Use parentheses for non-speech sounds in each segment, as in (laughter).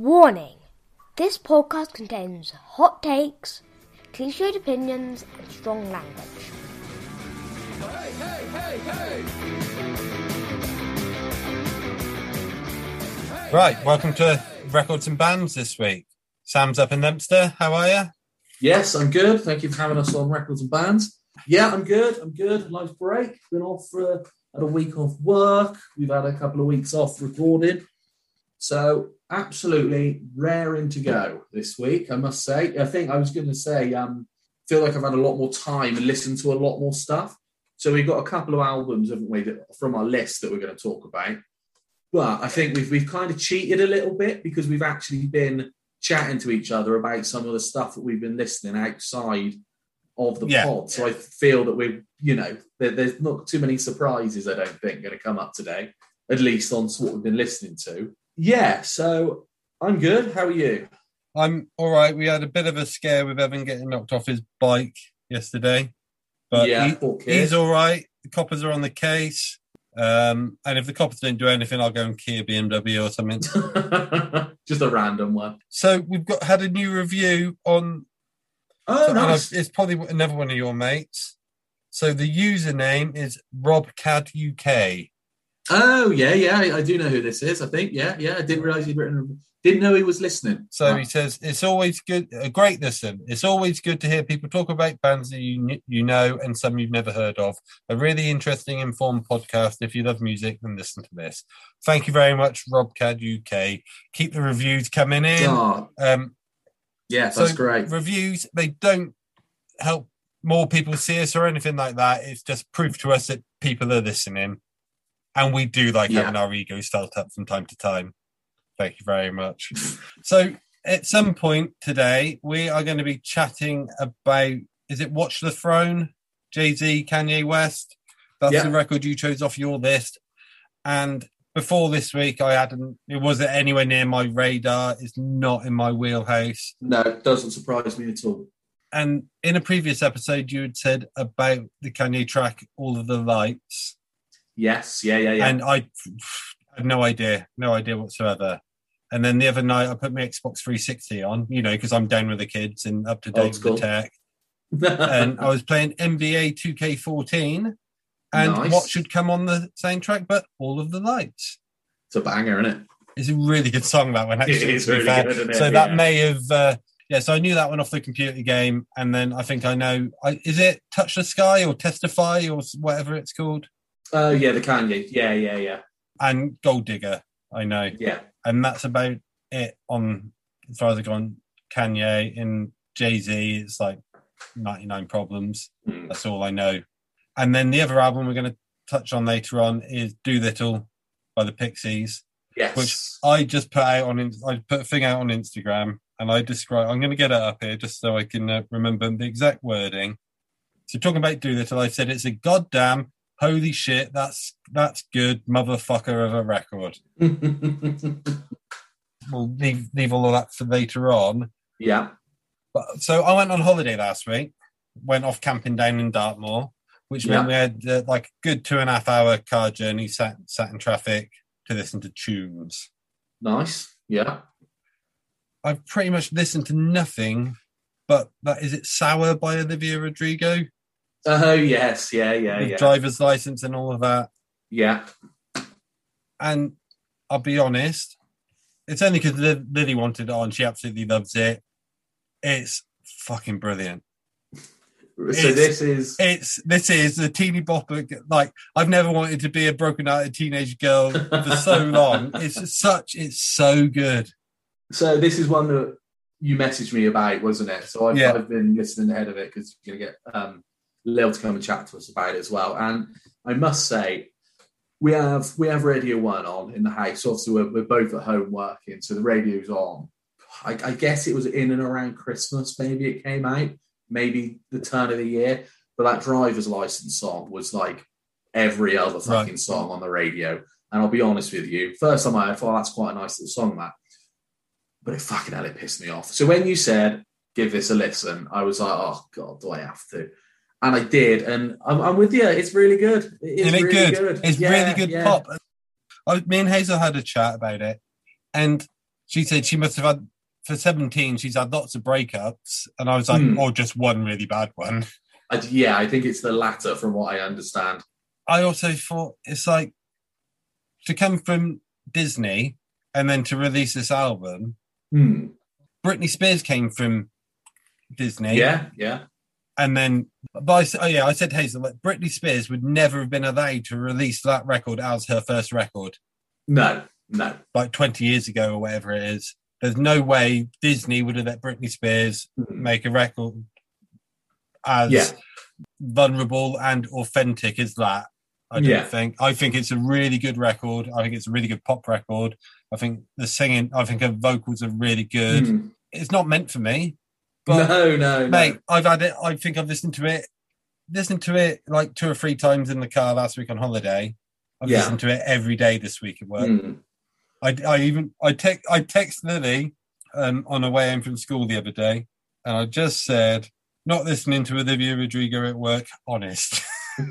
Warning this podcast contains hot takes, cliched opinions, and strong language. Right, welcome to Records and Bands this week. Sam's up in Leominster. How are you? Yes, I'm good. Thank you for having us on Records and Bands. Yeah, I'm good. I'm good. Life's break. Been off for a, had a week off work. We've had a couple of weeks off recording. So absolutely raring to go this week, I must say. I think I was going to say, um, feel like I've had a lot more time and listened to a lot more stuff. So we've got a couple of albums, haven't we, that, from our list that we're going to talk about. But I think we've we've kind of cheated a little bit because we've actually been chatting to each other about some of the stuff that we've been listening outside of the Yeah. pod. So I feel that we're, you know, there, there's not too many surprises. I don't think going to come up today, at least on what we've been listening to. Yeah, so I'm good. How are you? I'm all right. We had a bit of a scare with Evan getting knocked off his bike yesterday, but yeah, he- he's all right. The coppers are on the case. Um, and if the coppers don't do anything, I'll go and key a BMW or something. (laughs) Just a random one. so we've got had a new review on. Oh, and nice. It's probably another one of your mates. So the username is RobCadUK. Oh, yeah, yeah. I, I do know who this is. I think. Yeah, yeah. I didn't realize he'd written. Didn't know he was listening. So Wow. he says it's always good, a great listen. It's always good to hear people talk about bands that you you know and some you've never heard of. A really interesting, informed podcast. If you love music, then listen to this. Thank you very much, RobCad UK. Keep the reviews coming in. Oh, Um, yeah, so that's great. Reviews they don't help more people see us or anything like that. It's just proof to us that people are listening, and we do like Yeah. having our egos felt up from time to time. Thank you very much. (laughs) so, at some point today, we are going to be chatting about is it Watch the Throne, Jay Z, Kanye West? That's Yeah. the record you chose off your list. And before this week, I hadn't, it wasn't anywhere near my radar. It's not in my wheelhouse. No, it doesn't surprise me at all. And in a previous episode, you had said about the Kanye track, All of the Lights. Yes, yeah, yeah, yeah. And I had no idea, no idea whatsoever. And then the other night, I put my Xbox 360 on, you know, because I'm down with the kids and up to date with the tech. (laughs) And I was playing NBA 2K14. And Nice. what should come on the soundtrack but All of the Lights? it's a banger, isn't it? It's a really good song, that one, actually. (laughs) is to be really good, it? So that may have, uh, yeah. So I knew that one off the computer game, and then I think I know. I, is it Touch the Sky or Testify or whatever it's called? Oh, yeah, the Kanye. Yeah, yeah, yeah, And Gold Digger, I know, yeah. and that's about it on as far as I go on Kanye and Jay Z. It's like ninety nine problems. Mm. That's all I know. And then the other album we're going to touch on later on is Doolittle by the Pixies. Yes. Which I just put out on. I put a thing out on Instagram, and I describe. I'm going to get it up here just so I can uh, remember the exact wording. So talking about Doolittle, I said it's a goddamn holy shit. That's that's good motherfucker of a record. (laughs) We'll leave leave all of that for later on. yeah. But so I went on holiday last week. Went off camping down in Dartmoor, which meant we had uh, like a good two and a half hour car journey. Sat sat in traffic to listen to tunes. Nice. Yeah. I've pretty much listened to nothing but that is it Sour by Olivia Rodrigo, Oh, yes. Yeah, yeah, yeah. driver's license and all of that. Yeah. And I'll be honest, it's only because Lily wanted it on. She absolutely loves it. It's fucking brilliant. So It's- this is. It's this is the teeny bopper. Like I've never wanted to be a broken-hearted teenage girl for so (laughs) long. It's such. It's so good. So this is one that you messaged me about, wasn't it? So I've, Yeah. I've been listening ahead of it because you're going to get um, Lil to come and chat to us about it as well. And I must say, we have we have Radio One on in the house. Obviously, we're, we're both at home working, so the radio's on. I, I guess it was in and around Christmas. Maybe it came out, maybe the turn of the year. But that driver's license song was like every other fucking Right. song on the radio. And I'll be honest with you, first time I heard, thought oh, that's quite a nice little song, that but it fucking hell, it pissed me off. So when you said give this a listen, I was like, oh god, do I have to? And I did, and I'm, I'm with you. It's really good. It is Isn't it really good? good. It's Yeah, really good yeah. pop. I, me and Hazel had a chat about it, and she said she must have had for 17 she's had lots of breakups and i was like Hmm. or just one really bad one I, yeah, I think it's the latter, from what I understand. i also thought it's like to come from disney and then to release this album Hmm. britney spears came from disney Yeah, yeah, and then but I, oh yeah i said hazel like britney spears would never have been allowed to release that record as her first record no, no. like 20 years ago or whatever it is there's no way disney would have let britney spears Hmm. make a record as Yeah. vulnerable and authentic as that. I don't Yeah. think. I think it's a really good record. I think it's a really good pop record. I think the singing, I think her vocals are really good. Hmm. It's not meant for me, but no, no, no. mate, I've had it. I think I've listened to it, listened to it like two or three times in the car last week on holiday. I've Yeah. listened to it every day this week at work. Hmm. I, I even I text I text Lily um, on her way home from school the other day, and I just said, "Not listening to Olivia Rodrigo at work." Honest. (laughs)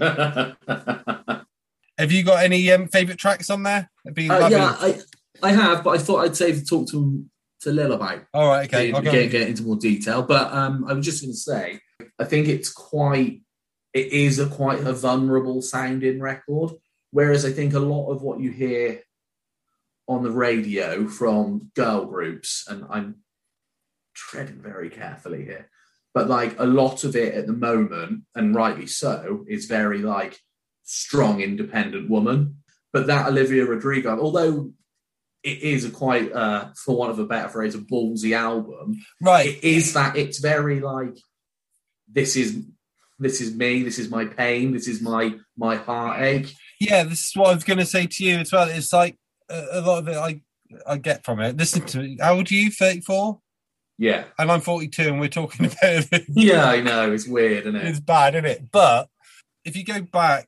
Have you got any um, favorite tracks on there? Uh, yeah, I, I have, but I thought I'd save the talk to to Lil about All right. Okay. I'll get, get into more detail. But um, I was just going to say, I think it's quite, it is a quite a vulnerable sounding record. Whereas I think a lot of what you hear on the radio from girl groups, and I'm treading very carefully here, but like a lot of it at the moment, and rightly so, is very like strong, independent woman. But that Olivia Rodrigo, although it is a quite, uh, for want of a better phrase, a ballsy album, Right. it is that it's very like this is this is me, this is my pain, this is my my heartache. Yeah. This is what I was going to say to you as well. It's like a, a lot of it I I get from it. Listen to me. How old are you? Thirty four. Yeah, And I'm 42, and we're talking about it. yeah, I know it's weird, isn't it? it's bad, isn't it? But if you go back,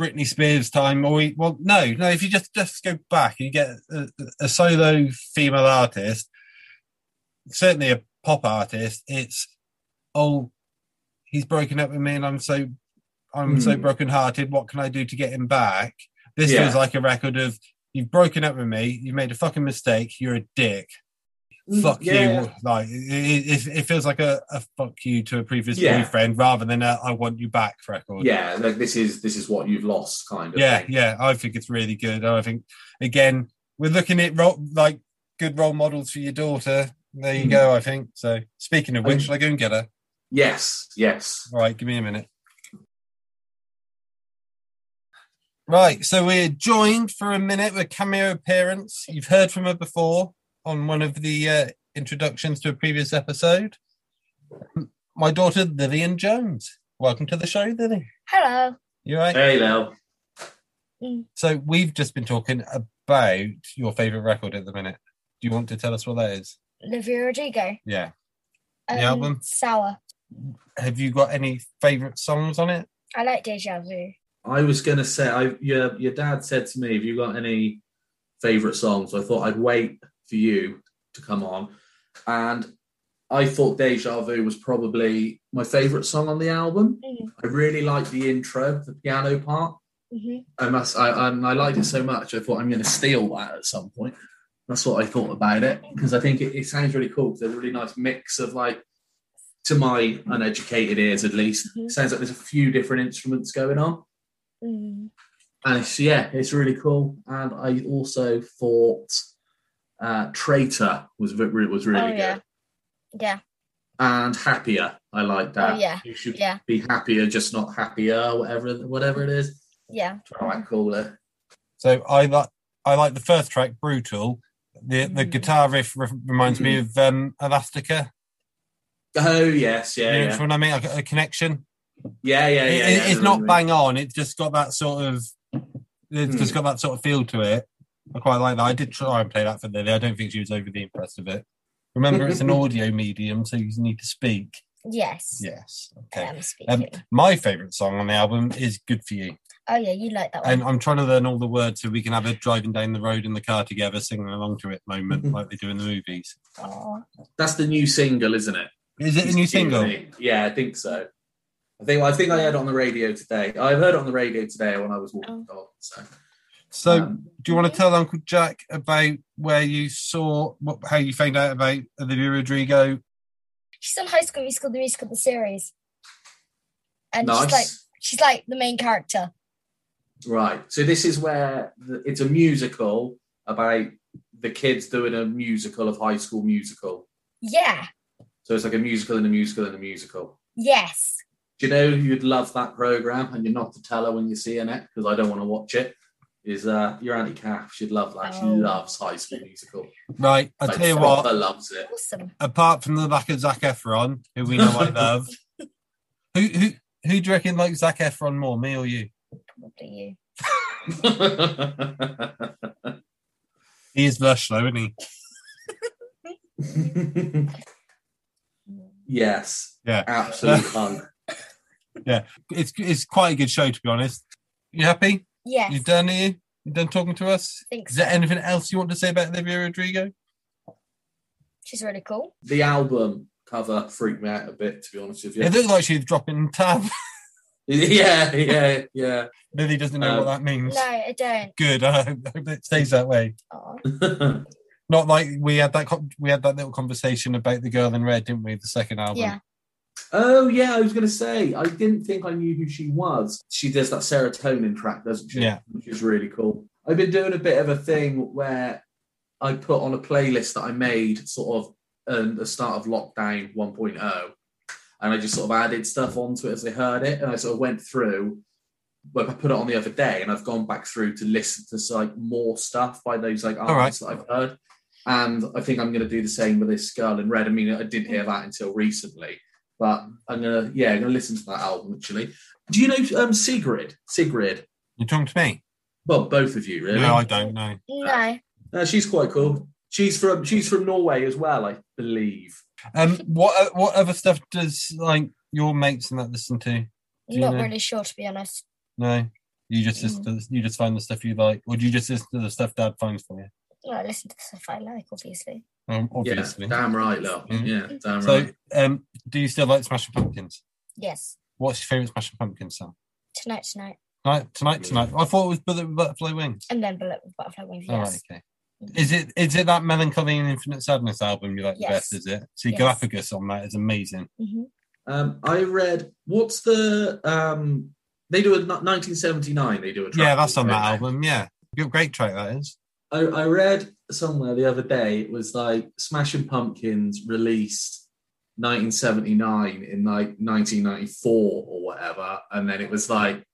Britney Spears time, or we, well, no, no. If you just just go back, and you get a, a solo female artist, certainly a pop artist. It's oh, he's broken up with me, and I'm so I'm so Hmm. broken hearted. What can I do to get him back? This Yeah. feels like a record of you've broken up with me, you've made a fucking mistake, you're a dick fuck Mm, Yeah. you. Like it, it, it feels like a, a fuck you to a previous Yeah. boyfriend rather than a I want you back record. Yeah, like this is this is what you've lost, kind of. yeah, thing. yeah. I think it's really good. I think again we're looking at ro- like good role models for your daughter. There you Hmm. go. I think so. Speaking of which, And- shall I go and get her? Yes, yes. All right, give me a minute. Right, so we're joined for a minute with cameo appearance. You've heard from her before on one of the uh, introductions to a previous episode. My daughter Lillian Jones. Welcome to the show, Lily. Hello. You right? Hey, Lil. So we've just been talking about your favourite record at the minute. Do you want to tell us what that is? Olivia Rodrigo. Yeah. Um, The album? Sour. Have you got any favourite songs on it? I like Deja Vu. I was gonna say, I your your dad said to me, "Have you got any favorite songs?" I thought I'd wait for you to come on, and I thought "Deja Vu" was probably my favorite song on the album. Mm. I really liked the intro, the piano part. hmm I must, I, I, I liked it so much. I thought I'm going to steal that at some point. That's what I thought about it because I think it, it sounds really cool. There's a really nice mix of like, to my uneducated ears at least, Mhm. sounds like there's a few different instruments going on, Mm. and it's yeah, it's really cool. And I also thought uh, Traitor was ve- was really Oh, good, yeah. Yeah. and Happier. I like that. Oh, yeah. You should Yeah. be happier, just not happier, whatever whatever it is. Yeah. Try to call it. So I like I like the first track, "Brutal." The the Mm. guitar riff re- reminds me of um, Elastica. Oh yes, yeah, you know yeah. which one I mean? Like a, a connection. Yeah, yeah, yeah. It- yeah, it's not bang on. It's just got that sort of. It's Hmm. just got that sort of feel to it. I quite like that. I did try and play that for Lily. I don't think she was overly impressed with it. Remember, it's an (laughs) audio medium, so you need to speak. Yes. Yes. I Okay. am speaking. Um, my favourite song on the album is "Good for You," oh yeah, you like that one. and I'm trying to learn all the words so we can have a driving down the road in the car together, singing along to it moment like they do in the movies. Aw. That's the new single, isn't it? Is it a new single? Yeah, I think so. I think I think I heard it on the radio today. I heard it on the radio today when I was walking the dog. So So, Um, do you want to tell Uncle Jack about where you saw, what, how you found out about Olivia Rodrigo? She's on High School Musical, the musical, the series, and nice. she's like she's like the main character. Right. So this is where the, it's a musical about the kids doing a musical of High School Musical. Yeah. So it's like a musical and a musical and a musical. Yes. Do you know you'd love that program and you're not to tell her when you're seeing it because I don't want to watch it? Is uh, your Auntie Kath? She'd love that. She Oh. loves High School Musical. Right, I'll Like, tell you proper what, loves it. Awesome. apart from the back of Zac Efron, who we know I love, (laughs) who, who, who do you reckon likes Zac Efron more, me or you? Probably you. He is lush though, isn't he? (laughs) yes. Yeah. Absolute (laughs) punk. It's it's quite a good show to be honest. You happy? Yes. You done here? You done talking to us? I think Is there anything else you want to say about Olivia Rodrigo? She's really cool. The album cover freaked me out a bit, to be honest with you. It looked like she's dropping tab. (laughs) Yeah, yeah, yeah. Lily doesn't know Um, what that means. No, I don't. Good. I (laughs) hope, I hope it stays that way. (laughs) Not like we had that co- we had that little conversation about the girl in red, didn't we? The second album. Yeah. Oh, yeah, I was going to say, I didn't think I knew who she was. She does that serotonin track, doesn't she? Yeah. Which is really cool. I've been doing a bit of a thing where I put on a playlist that I made sort of at the start of lockdown 1.0. And I just sort of added stuff onto it as I heard it. And I sort of went through, well, I put it on the other day and I've gone back through to listen to like more stuff by those like right. artists that I've heard. And I think I'm going to do the same with this Girl in Red. I mean, I didn't hear that until recently, but I'm going to, yeah, I'm going to listen to that album actually. Do you know um, Sigrid? Sigrid. You're talking to me? Well, both of you, really. No, I don't know. No. Uh, she's quite cool. She's from she's from Norway as well, I believe. Um, what o- what other stuff does like your mates and that listen to? Do you Not know? really sure, to be honest. No, you just Mm. listen to, you just find the stuff you like, or do you just listen to the stuff Dad finds for you? No, I listen to the stuff I like, obviously. Um, obviously. Yeah, damn right, Lil. Mhm. Yeah, damn So, right. um, do you still like Smashing Pumpkins? Yes. What's your favourite Smashing Pumpkins song? Tonight, tonight. Tonight, tonight, tonight. I thought it was Bullet with Butterfly Wings. And then Bullet with Butterfly Wings. All Yes. right, okay. Is it is it that Melancholy and Infinite Sadness album you like the best? Is it? See, Yes. Galapagos on that is amazing. hmm Um, I read what's the um they do a 1979. They do a track Yeah, that's on that album. Yeah, good, great track that is. I, I read somewhere the other day it was like Smashing Pumpkins released 1979 in like 1994 or whatever, and then it was like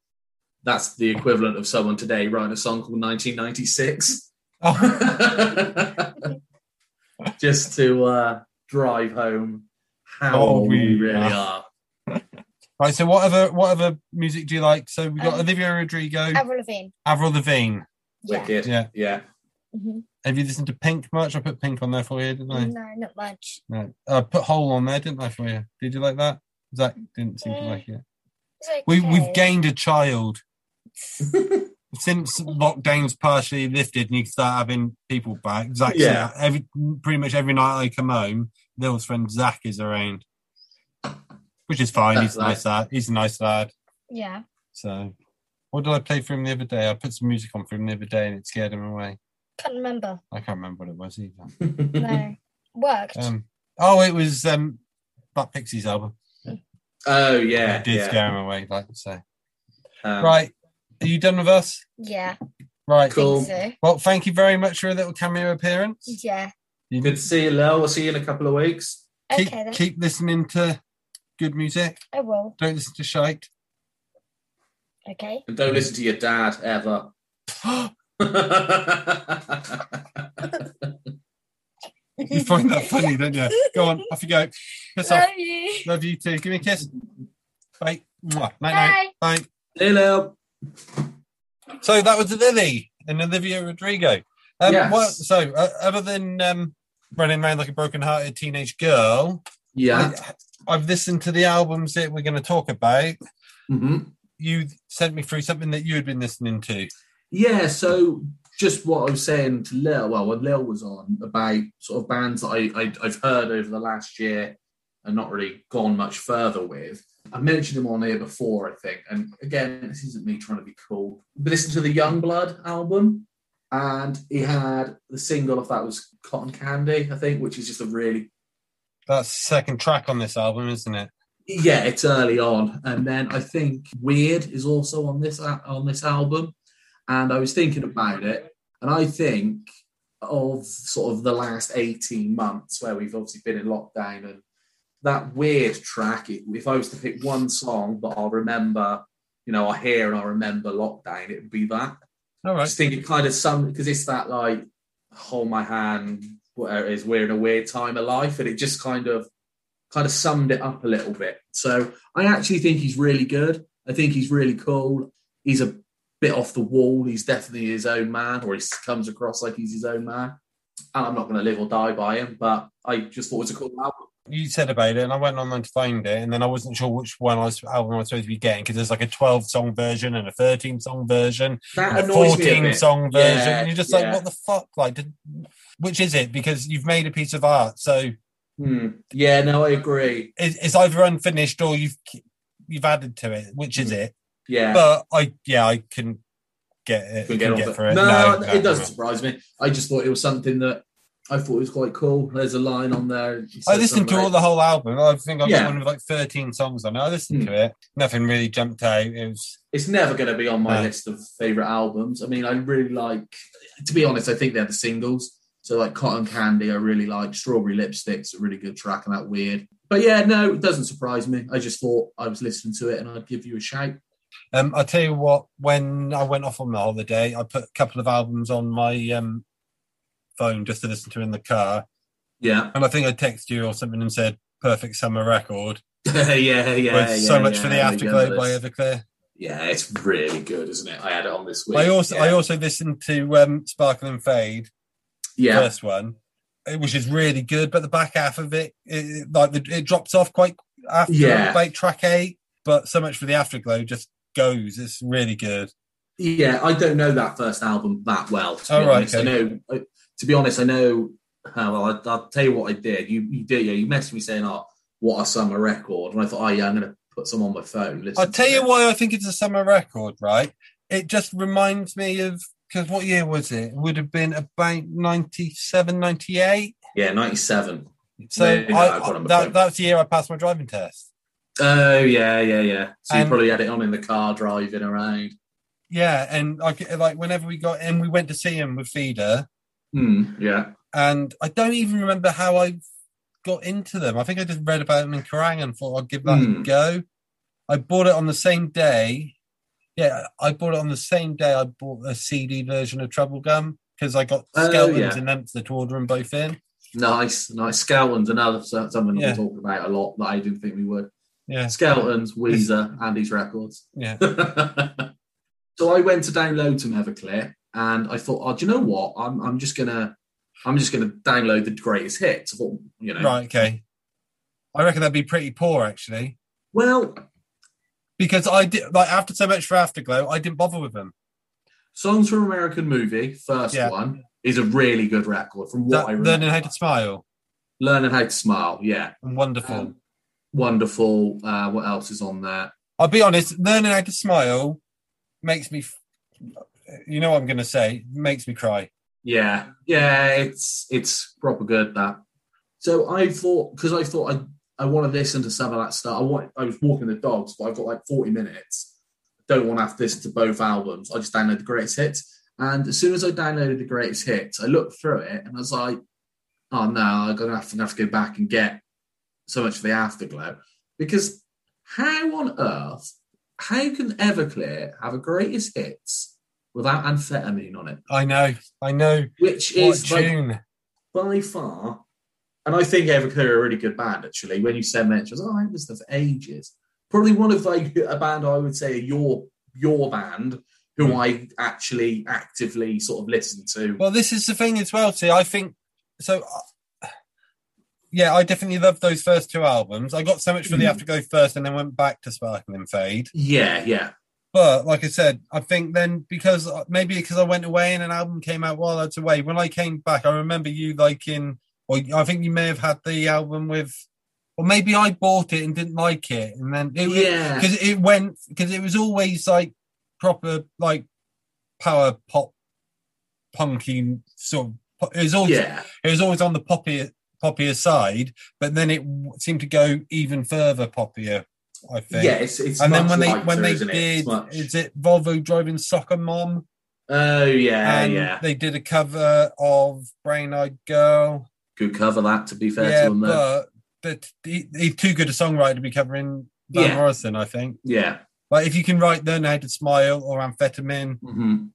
that's the equivalent of someone today writing a song called 1996 Oh, (laughs) just to uh, drive home how Oh, old we we really are. are. (laughs) right. So, what other what other music do you like? So we got Um, Olivia Rodrigo, Avril Lavigne. Avril Lavigne. Yeah. Wicked. Yeah. yeah. Hmm Have you listened to Pink much? I put Pink on there for you, didn't I? No, not much. No. I put Hole on there, didn't I, for you? Did you like that? Zach didn't seem to like it. Okay. We we've gained a child (laughs) since lockdown's partially lifted and you start having people back. Zach, Yeah. every pretty much every night I come home, Lil's friend Zach is around, which is fine. That's He's a nice lad. He's a nice lad. Yeah. So, what did I play for him the other day? I put some music on for him the other day and it scared him away. I can't remember. I can't remember what it was either. (laughs) No. Worked. Um, oh, it was um, Black Pixies album. oh yeah, it did yeah. scare him away, like to say. Um, right, are you done with us? yeah. Right. Cool. Think Well, thank you very much for a little cameo appearance. Yeah. You Good to see you, Lil. We'll see you in a couple of weeks. keep, Okay then. keep listening to good music. I will. Don't listen to shite. Okay. And don't listen to your dad ever. (gasps) (gasps) you find that funny, don't you? Go on, off you go. Piss off. Love you. Love you too. Give me a kiss. Bye. Mwah. Night night. Bye. Bye. hey, So that was Lily and Olivia Rodrigo. Um, Yes. what, so, uh, other than um, running around like a broken-hearted teenage girl, Yeah. I, I've listened to the albums that we're going to talk about. hmm You sent me through something that you had been listening to. Yeah, so just what I was saying to Lil, well, when Lil was on about sort of bands that I, I I've heard over the last year and not really gone much further with. I mentioned him on here before, I think. And again, this isn't me trying to be cool. But listen to the Yungblud album, and he had the single of that was Cotton Candy, I think, which is just a really That's the second track on this album, isn't it? yeah, it's early on, and then I think Weird is also on this on this album. And I was thinking about it, and I think of sort of the last eighteen months where we've obviously been in lockdown, and that Weird track. If I was to pick one song that I'll remember, you know, I hear and I remember lockdown, it would be that. All I just think it kind of some because it's that like hold my hand, whatever it is, we're in a weird time of life, and it just kind of kind of summed it up a little bit. So I actually think he's really good. I think he's really cool. He's a bit off the wall. He's definitely his own man, or he comes across like he's his own man. And I'm not going to live or die by him, but I just thought it was a cool album. You said about it, and I went online to find it, and then I wasn't sure which one I was album I was supposed to be getting because there's like a 12 song version and a 13 song version, That and a annoys me a 14 song version, Yeah, and you're just yeah. like, what the fuck? Like, did, which is it? Because you've made a piece of art, so Hmm. Yeah, no, I agree. it, it's either unfinished or you've you've added to it. Which is it? Yeah. But I, yeah, I can get it. can get get it. No, no, it doesn't surprise me. I just thought it was something that I thought was quite cool. There's a line on there. I listened to something all the whole album. I think I've Yeah. got one with like 13 songs on it. I listened Hmm. to it. Nothing really jumped out. It was It's never going to be on my No. list of favorite albums. I mean, I really like. To be honest, I think they're the singles. So like Cotton Candy, I really like. Strawberry Lipstick's a really good track, and that weird. But yeah, no, it doesn't surprise me. I just thought I was listening to it, and I'd give you a shout. Um, I'll tell you what, when I went off on the holiday, I put a couple of albums on my um, phone just to listen to in the car. Yeah, And I think I texted you or something and said, perfect summer record. (laughs) yeah, yeah, yeah. so much for the yeah, Afterglow by Everclear. Yeah, it's really good, isn't it? I had it on this week. I also yeah. I also listened to um, Sparkle and Fade, yeah, first one, which is really good, but the back half of it, it like the, it drops off quite after Yeah. about track eight. But so much for the Afterglow just goes. It's really good. Yeah, I don't know that first album that well. To be Oh, right, honest, I know. I, to be honest, I know. Uh, well, I, I'll tell you what I did. You, you did. Yeah, you messaged me saying, "Oh, what a summer record," and I thought, "Oh yeah, I'm going to put some on my phone." I'll tell you it. why I think it's a summer record, right? It just reminds me of because what year was it? It would have been about 97, 98. Yeah, ninety-seven. So Maybe I, not, I've got it on my that, that's the year I passed my driving test. Oh yeah, yeah, yeah. So you probably had it on in the car driving around. Yeah, and like like whenever we got in, we went to see him with Feeder, Hmm. Yeah. and I don't even remember how I got into them. I think I just read about them in Kerrang and thought I'd give that Hmm. a go. I bought it on the same day. Yeah, I bought it on the same day I bought a CD version of Troublegum because I got Oh, Skeletons yeah. and Empster to order them both in. Nice, nice. Skeletons, another so- something Yeah. we talk about a lot that I didn't think we would. Yeah, Skeletons, (laughs) Weezer, Andy's records. yeah. (laughs) so I went to download some Everclear, and I thought, oh, do you know what? I'm I'm just gonna I'm just gonna download the greatest hits. I thought, you know, Right, okay. I reckon that'd be pretty poor actually, well, because I did like after so much for Afterglow, I didn't bother with them. Songs from American Movie, first Yeah. one, is a really good record from what That, I remember. learning how to smile Learning How to Smile, yeah, and wonderful. Um, wonderful. Uh, what else is on there? I'll be honest, learning how to smile makes me, you know what I'm going to say, makes me cry. Yeah, yeah, it's it's proper good that. So I thought because I thought I I want to listen to some of that stuff. I want I was walking the dogs, but I've got like forty minutes. Don't want to have to listen to both albums. I just downloaded the greatest hits, and as soon as I downloaded the greatest hits, I looked through it and I was like, oh no, I'm gonna have to, have to go back and get so much for the afterglow because how on earth how can Everclear have a greatest hits without amphetamine on it? I know, I know. Which What is like, by far, and I think Everclear are a really good band actually. When you said mention, I was like, oh, I haven't listened for ages. Probably one of like a band I would say your your band who Hmm. I actually actively sort of listen to. Well, this is the thing as well. See, I think so. Uh, Yeah, I definitely loved those first two albums. I got so much for the Mm. Afterglow first, and then went back to Sparkle and Fade. yeah, yeah, But like I said, I think then because maybe because I went away and an album came out while I was away. When I came back, I remember you liking, or I think you may have had the album with or maybe I bought it and didn't like it, and then it Yeah. because it went because it was always like proper like power pop punky sort of. It was always Yeah. it was always on the poppier poppier side, but then it w- seemed to go even further poppier. I think. Yeah, it's, it's and then when they when they isn't it? It's did, is it Volvo driving soccer mom? Oh yeah, and yeah. they did a cover of Brown Eyed Girl. Good cover that. To be fair yeah, to them, though. but but he, he's too good a songwriter to be covering Van Yeah. Morrison. I think. Yeah. Like if you can write "Learn How to Smile" or "Amphetamine," hmm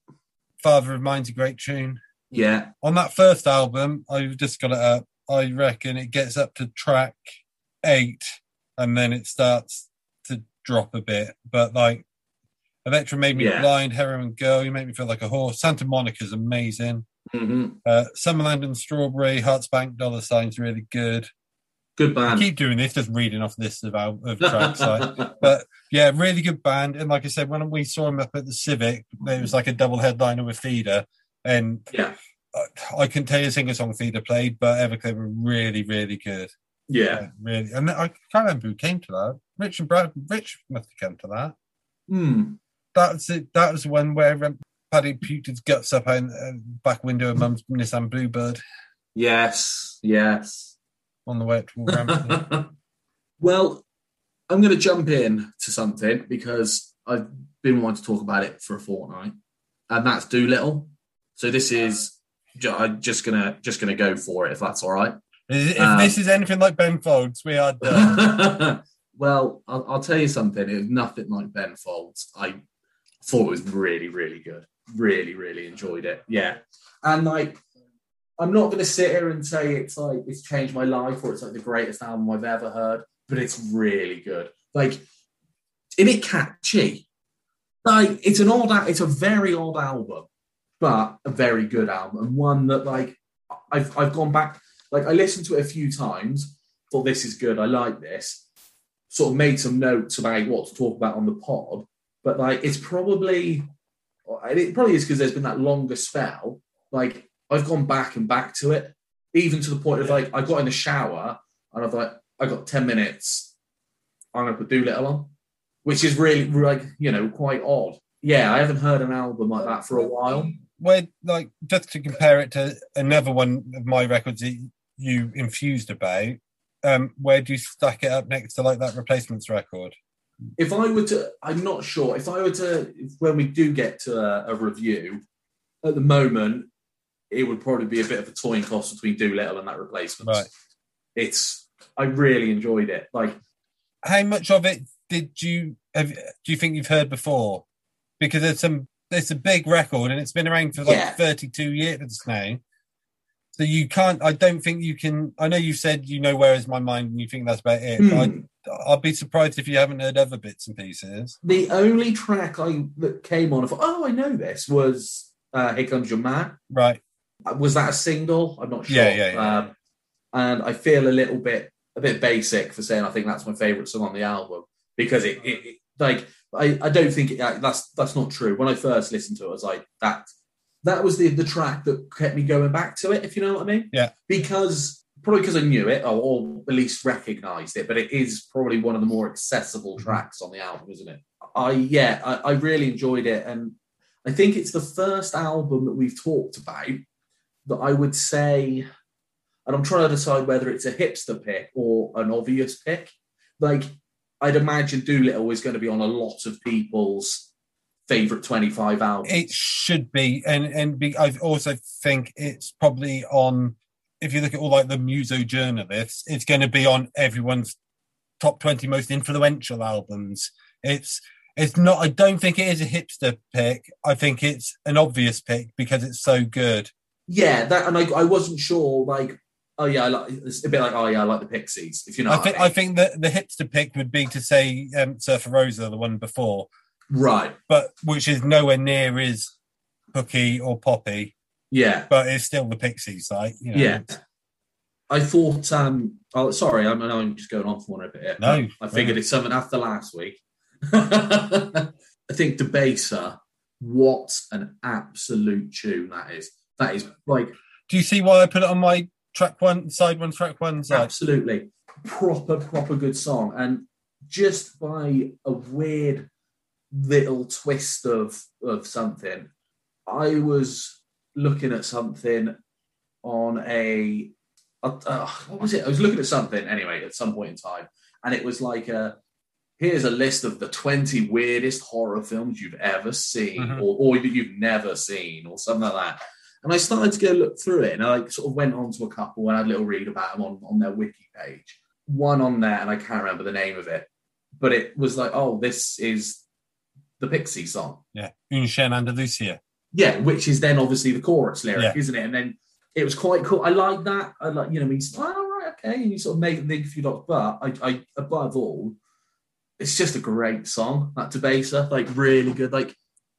"Father of Mine's" a great tune. Yeah. On that first album, I've just got it up. I reckon it gets up to track eight, and then it starts to drop a bit. But like, Electra made me Yeah. blind. Heroin Girl, you make me feel like a horse. Santa Monica's amazing. hmm Uh, Summerland and Strawberry, Heartspark, Dollar Signs, really good. Good I band. keep doing this, just reading off lists of, al- of tracks. like, (laughs) but yeah, really good band. And like I said, when we saw him up at the Civic, it was like a double headliner with Feeder. And Yeah. I, can tell you a single song Feeder played, but Everclear were really, really good. yeah. really. And I can't remember who came to that. Rich and Brad, Rich must have come to that. Hmm. That was it. That was the one where um, Paddy puked his guts up out the back window of Mum's Nissan Bluebird Yes. Yes. on the way to Wolverhampton. (laughs) well, I'm going to jump in to something because I've been wanting to talk about it for a fortnight, and that's Doolittle. So this is I'm just gonna just gonna go for it if that's all right. if Um, this is anything like Ben Folds, we are done. (laughs) well, I'll, I'll tell you something. It was nothing like Ben Folds. I thought it was really, really good. Really, really enjoyed it. Yeah, and like, I'm not going to sit here and say it's like it's changed my life or it's like the greatest album I've ever heard, but it's really good. Like, is it catchy? Like, it's an odd, it's a very odd album, but a very good album and one that like I've I've gone back. Like, I listened to it a few times. Thought this is good. I like this sort of made some notes about what to talk about on the pod, but like it's probably it probably is because there's been that longer spell. Like I've gone back and back to it, even to the point of like I got in the shower and I've like I got ten minutes. I'm gonna put Doolittle on, which is really like you know quite odd. Yeah, I haven't heard an album like that for a while. Where, like, just to compare it to another one of my records that you infused about, um, where do you stack it up next to like that replacements record? If I were to, I'm not sure. If I were to, if, when we do get to a, a review, at the moment, it would probably be a bit of a toying cost between Doolittle and that replacement. Right. It's, I really enjoyed it. Like, How much of it did you have? Do you think you've heard before? Because there's some, it's a big record and it's been around for like Yeah. 32 years now. So you can't. I don't think you can. I know you said you know where is my mind and you think that's about it. but hmm, I, I'll be surprised if you haven't heard other bits and pieces. the only track I that came on, I thought, oh, I know this was uh, "Here Comes Your Man." Right. Was that a single? I'm not sure. Yeah, yeah, yeah. Um, and I feel a little bit a bit basic for saying I think that's my favorite song on the album because it, it, it like I, I don't think it, that's that's not true. When I first listened to it, I was like that that was the the track that kept me going back to it. If you know what I mean? Yeah. Because probably because I knew it or, or at least recognised it, but it is probably one of the more accessible mm-hmm. tracks on the album, isn't it? I yeah, I, I really enjoyed it, and I think it's the first album that we've talked about that I would say, and I'm trying to decide whether it's a hipster pick or an obvious pick. Like, I'd imagine Doolittle is going to be on a lot of people's favorite 25 albums. It should be, and and be, I also think it's probably on. If you look at all like the muso journalists, it's going to be on everyone's top twenty most influential albums. It's it's not. I don't think it is a hipster pick. I think it's an obvious pick because it's so good. yeah, that, and I, I wasn't sure, like, oh yeah, I like, it's a bit like, oh yeah, I like the Pixies, if you know. I think I, think that the hipster pick would be to say um, Surfer Rosa, the one before, right, but which is nowhere near is hooky or poppy, yeah, but it's still the Pixies, like you know. yeah. I thought, um, oh, sorry, I'm, I know I'm just going off on a bit. No, I figured no. it's something after last week. (laughs) I think Debaser, what an absolute tune that is. That is like Do you see why I put it on my track one, side one, track one, side? absolutely. proper, proper good song. And just by a weird little twist of of something, I was looking at something on a uh, what was it? I was looking at something anyway at some point in time, and it was like a here's a list of the 20 weirdest horror films you've ever seen Mhm. or, or that you've never seen or something like that. And I started to go look through it and I like, sort of went on to a couple and had a little read about them on, on their wiki page. One on there, and I can't remember the name of it, but it was like, oh, this is the Pixie song. Yeah. Un chien Andalusia. Yeah, which is then obviously the chorus lyric, Yeah. isn't it? And then it was quite cool. I like that. I like, you know, he's oh, right, okay, and you sort of make them think a few dots. But I, I, above all, it's just a great song. That Debaser, like really good. Like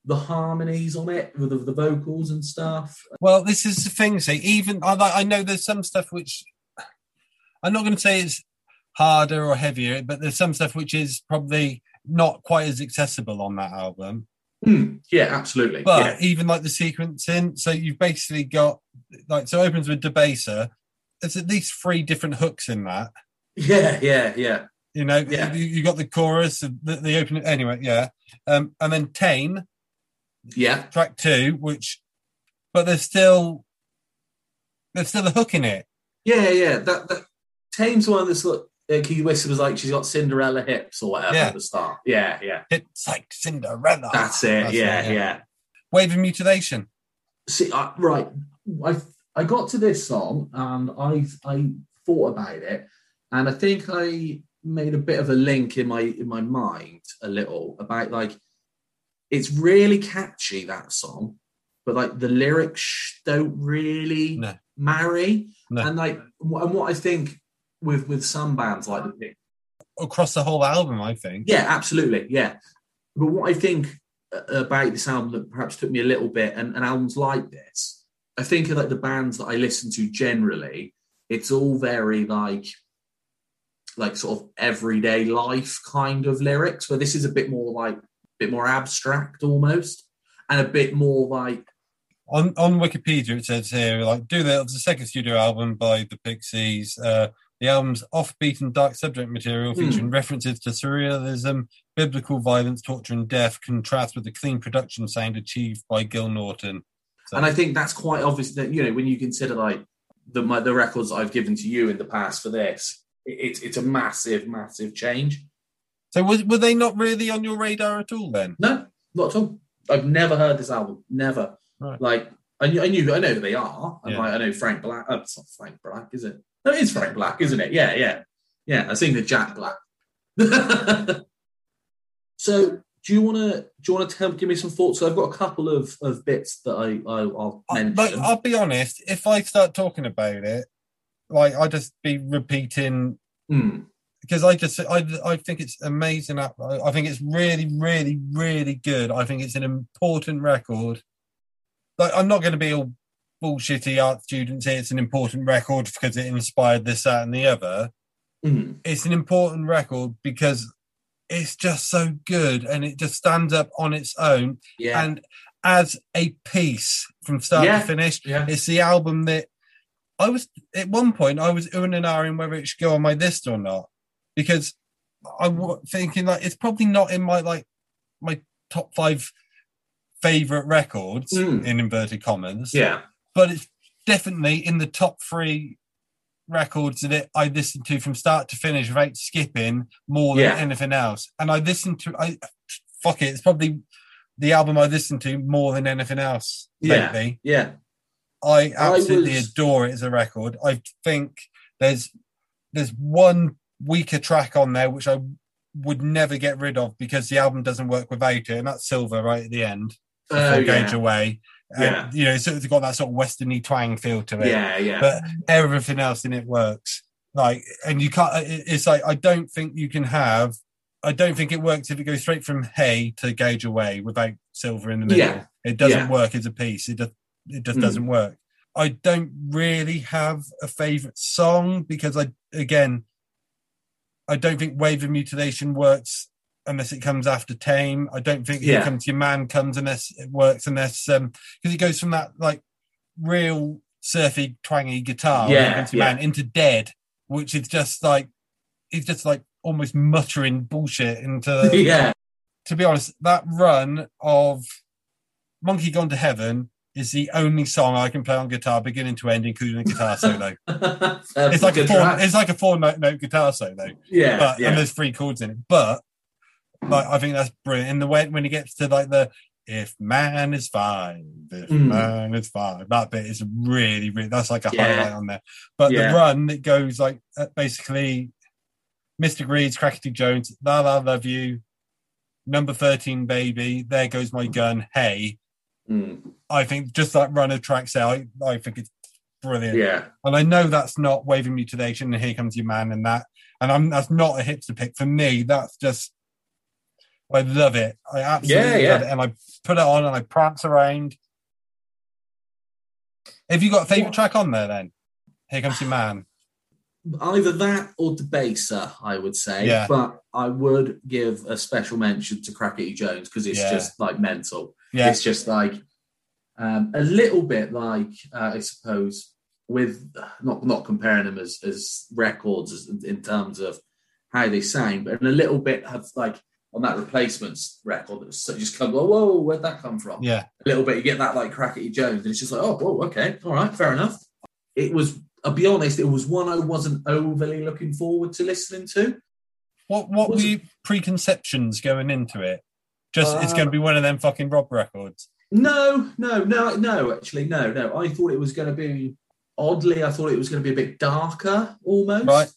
the harmonies on it with the, the vocals and stuff. Well, this is the thing. See, even I, I know there's some stuff which I'm not going to say it's harder or heavier, but there's some stuff which is probably not quite as accessible on that album. Hmm, yeah, absolutely. But yeah. even like the sequencing, so you've basically got like so it opens with Debaser. There's at least three different hooks in that. yeah, yeah, yeah, You know, Yeah. you, you got the chorus, the, the opening. Anyway, yeah, um, and then Tame yeah, track two, which, but there's still there's still a hook in it. yeah, yeah. That that Tame's one that's like, uh, Keith Whistle was like she's got Cinderella hips or whatever Yeah. at the start. Yeah, yeah. It's like Cinderella. That's it. That's yeah, it, yeah. yeah. Wave of mutilation. See, I, right, I I got to this song and I I thought about it, and I think I made a bit of a link in my in my mind a little about like it's really catchy that song, but like the lyrics don't really No. marry, No. and like and what I think with with some bands like the Across the whole album, I think. yeah, absolutely, yeah. But what I think uh, about this album that perhaps took me a little bit, and, and albums like this, I think of like the bands that I listen to generally, it's all very like, like sort of everyday life kind of lyrics. Where this is a bit more like, bit more abstract almost, and a bit more like, On on Wikipedia, it says here like do the, the second studio album by the Pixies. Uh, the album's offbeat and dark subject material Hmm. featuring references to surrealism, biblical violence, torture, and death contrasts with the clean production sound achieved by Gil Norton. So, and I think that's quite obvious that you know when you consider like the my, the records I've given to you in the past for this, it, it's it's a massive, massive change. So was, were they not really on your radar at all then? No, not at all. I've never heard this album. Never. Right. Like I knew, I knew, I know who they are. Yeah. like, I know Frank Black. Uh, it's not Frank Black, is it? No, it is Frank Black, isn't it? Yeah, yeah, yeah. I think the Jack Black. (laughs) so, do you want to do you want to tell give me some thoughts? So, I've got a couple of, of bits that I, I I'll I- mention. Like, I'll be honest, if I start talking about it, like I just be repeating Hmm. Because I just I I think it's amazing. I think it's really, really, really good. I think it's an important record. Like I'm not going to be all bullshitty art students here. It's an important record because it inspired this, that, and the other. Hmm. It's an important record because it's just so good and it just stands up on its own Yeah. and as a piece from start Yeah. to finish. yeah. It's the album that I was at one point I was umming and ahhing whether it should go on my list or not because I'm thinking like it's probably not in my like my top five favorite records Mm. in inverted commas, Yeah. but it's definitely in the top three records that I listened to from start to finish without skipping more than Yeah. anything else. And I listened to I fuck it, it's probably the album I listened to more than anything else Yeah. lately. Yeah. I I absolutely was- adore it as a record. I think there's there's one weaker track on there which I would never get rid of because the album doesn't work without it, and that's Silver right at the end Oh, yeah. Away. And, Yeah. you know, so it's got that sort of westerny twang feel to it. Yeah. Yeah. But everything else in it works. Like, and you can't. It's like I don't think you can have. I don't think it works if it goes straight from Hey to Gouge Away without Silver in the middle. Yeah. It doesn't Yeah. work as a piece. It just it just Mm. doesn't work. I don't really have a favorite song because I again I don't think Wave of Mutilation works unless it comes after Tame. I don't think Here Yeah. Comes Your Man comes unless it works unless um because it goes from that like real surfy twangy guitar Yeah, Here Your yeah. Man into Dead, which is just like he's just like almost muttering bullshit into. (laughs) yeah, to be honest, that run of Monkey Gone to Heaven is the only song I can play on guitar, beginning to end, including a guitar (laughs) solo. it's like a four, track. it's like a four note, note guitar solo, yeah, but yeah. and there's three chords in it. But like I think that's brilliant. And the way when he gets to like the if man is five, if Mm. man is five, that bit is really, really that's like a Yeah. highlight on there. But Yeah. the run that goes like uh, basically Mr. Grieves Crackity Jones, La La Love You, number 13 baby, there goes my gun, hey. Mm, I think just that run of tracks there, I, I think it's brilliant. yeah, And I know that's not Wave of Mutilation and here comes your man and that. And I'm that's not a hipster pick. For me, that's just I love it. I absolutely Yeah, love it. And I put it on and I prance around. Have you got a favourite track on there then? Here comes your man. either that or Debaser, I would say. Yeah. But I would give a special mention to Crackity Jones because it's Yeah. just like mental. Yeah. It's just like um, a little bit like uh, I suppose with not not comparing them as as records as, in terms of how they sound, but in a little bit of like on that replacements record that was just come, whoa, whoa, where'd that come from? Yeah. a little bit. You get that like Crackity Jones, and it's just like, oh, whoa, okay, all right, fair enough. It was. I'll be honest. It was one I wasn't overly looking forward to listening to. What what were your preconceptions going into it? Just it's Uh, gonna be one of them fucking Rob records. No, no, no, no. Actually, no, no. I thought it was going to be oddly. I thought it was going to be a bit darker, almost. Right.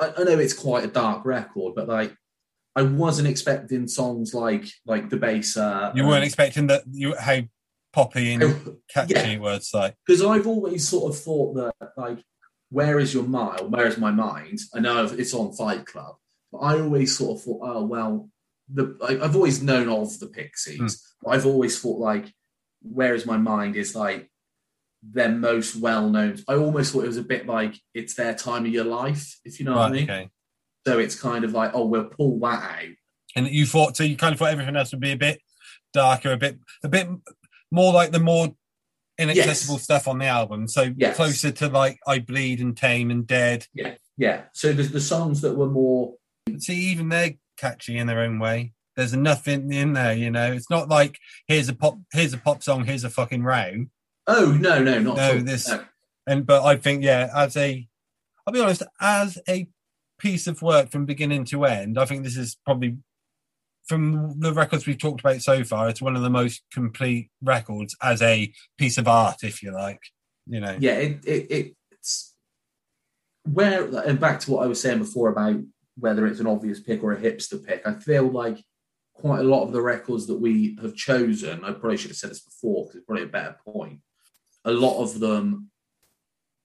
I, I know it's quite a dark record, but like, I wasn't expecting songs like like the bass. Uh, You weren't expecting that you how poppy and catchy Yeah. was like because I've always sort of thought that like, where is your mile? Where is my mind? I know it's on Fight Club, but I always sort of thought, oh well, the I, I've always known of the Pixies, hmm. but I've always thought like, where is my mind? Is like their most well known. I almost thought it was a bit like it's their time of your life, if you know what I mean. okay. So it's kind of like, oh, we'll pull that out. And you thought so you kind of thought everything else would be a bit darker, a bit a bit more like the more inaccessible Yes. stuff on the album. So Yes. closer to like I Bleed and Tame and Dead. Yeah. Yeah. So there's the songs that were more See, even they're catchy in their own way. There's nothing in, there, you know. It's not like here's a pop here's a pop song, here's a fucking row. Oh no, no, not No, this- No. And but I think, yeah, as a I'll be honest, as a piece of work from beginning to end, I think this is probably from the records we've talked about so far, it's one of the most complete records as a piece of art, if you like. You know. yeah, it, it it's where and back to what I was saying before about whether it's an obvious pick or a hipster pick. I feel like quite a lot of the records that we have chosen, I probably should have said this before because it's probably a better point. A lot of them,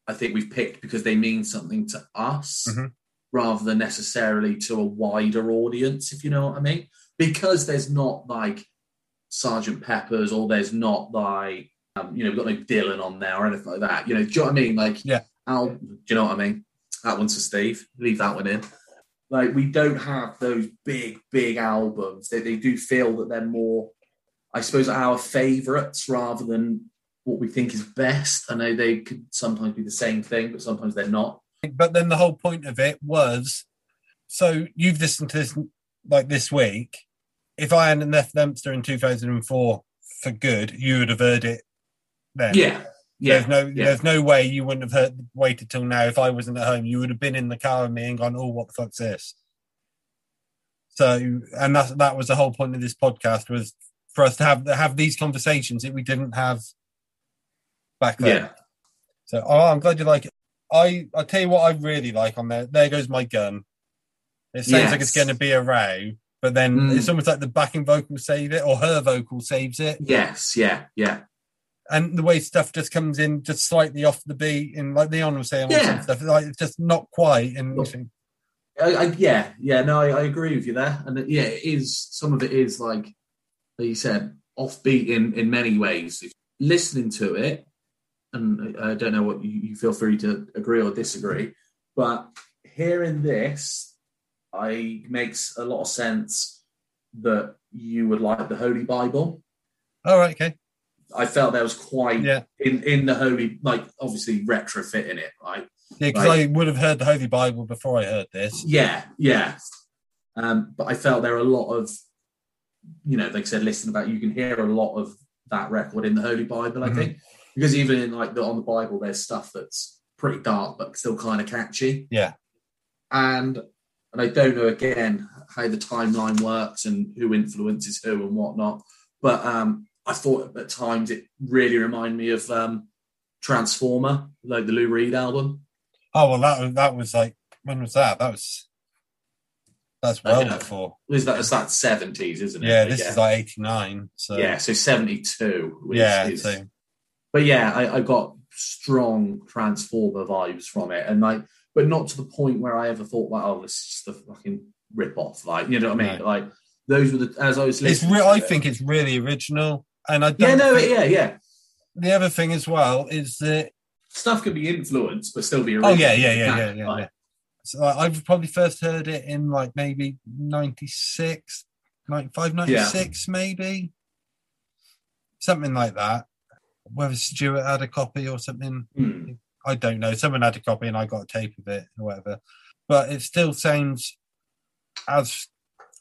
I think we've picked because they mean something to us Mhm. rather than necessarily to a wider audience, if you know what I mean. Because there's not like Sergeant Pepper's or there's not like um, you know, we've got no Dylan on there or anything like that. You know, do you know what I mean? Like, Yeah. Al, do you know what I mean? That one's for Steve. Leave that one in. Like, we don't have those big, big albums. They, they do feel that they're more, I suppose, our favourites rather than what we think is best. I know they could sometimes be the same thing, but sometimes they're not. But then the whole point of it was so you've listened to this like this week. If I hadn't left Dempster in 2004 for good, you would have heard it then. Yeah. Yeah. There's no, yeah. there's no way you wouldn't have heard, waited till now. If I wasn't at home, you would have been in the car with me and gone, "Oh, what the fuck's this?" So, and that's that was the whole point of this podcast was for us to have have these conversations that we didn't have back then. Yeah. So, oh, I'm glad you like it. I I tell you what, I really like on there. There goes my gun. It sounds like it's going to be a row, but then Mm. it's almost like the backing vocal save it, or her vocal saves it Yes. Yeah. Yeah. And the way stuff just comes in just slightly off the beat and like Leon was saying on Yeah. stuff like it's just not quite and I, I, yeah, yeah, no, I, I agree with you there, and it- yeah, it is. Some of it is like, like you said, offbeat in in many ways. If listening to it, and I I don't know what you, you feel free to agree or disagree, but hearing this, I makes a lot of sense that you would like the Holy Bible. all right okay I felt there was quite yeah in in the holy like obviously retrofitting it right Yeah, because. I would have heard the Holy Bible before I heard this. Yeah, yeah. Um, but I felt there are a lot of, you know, like I said, listen about you can hear a lot of that record in the Holy Bible. I Mhm. think because even in like the on the Bible, there's stuff that's pretty dark but still kind of catchy. Yeah. And and I don't know again how the timeline works and who influences who and whatnot. But um, I thought at times it really reminded me of um, Transformer, like the Lou Reed album. Oh well, that that was like when was that? That was that's well Yeah. before. Is that is that seventies, isn't it? Yeah, this is like eighty nine. So yeah, so seventy two. yeah, is, so but yeah, I, I got strong Transformer vibes from it, and like, but not to the point where I ever thought, like, oh, this is a fucking rip off. Like, you know what I mean? No. Like, those were the as I was listening. re- I it- think it's really original, and I don't. Yeah, no, yeah, yeah. The other thing as well is that Stuff can be influenced, but still be. original. oh yeah, yeah, yeah, yeah, yeah. Yeah. So I- I've probably first heard it in like maybe 96, 95, 96 maybe. Something like that. Whether Stuart had a copy or something, hmm. I don't know. Someone had a copy and I got a tape of it or whatever. But it still sounds as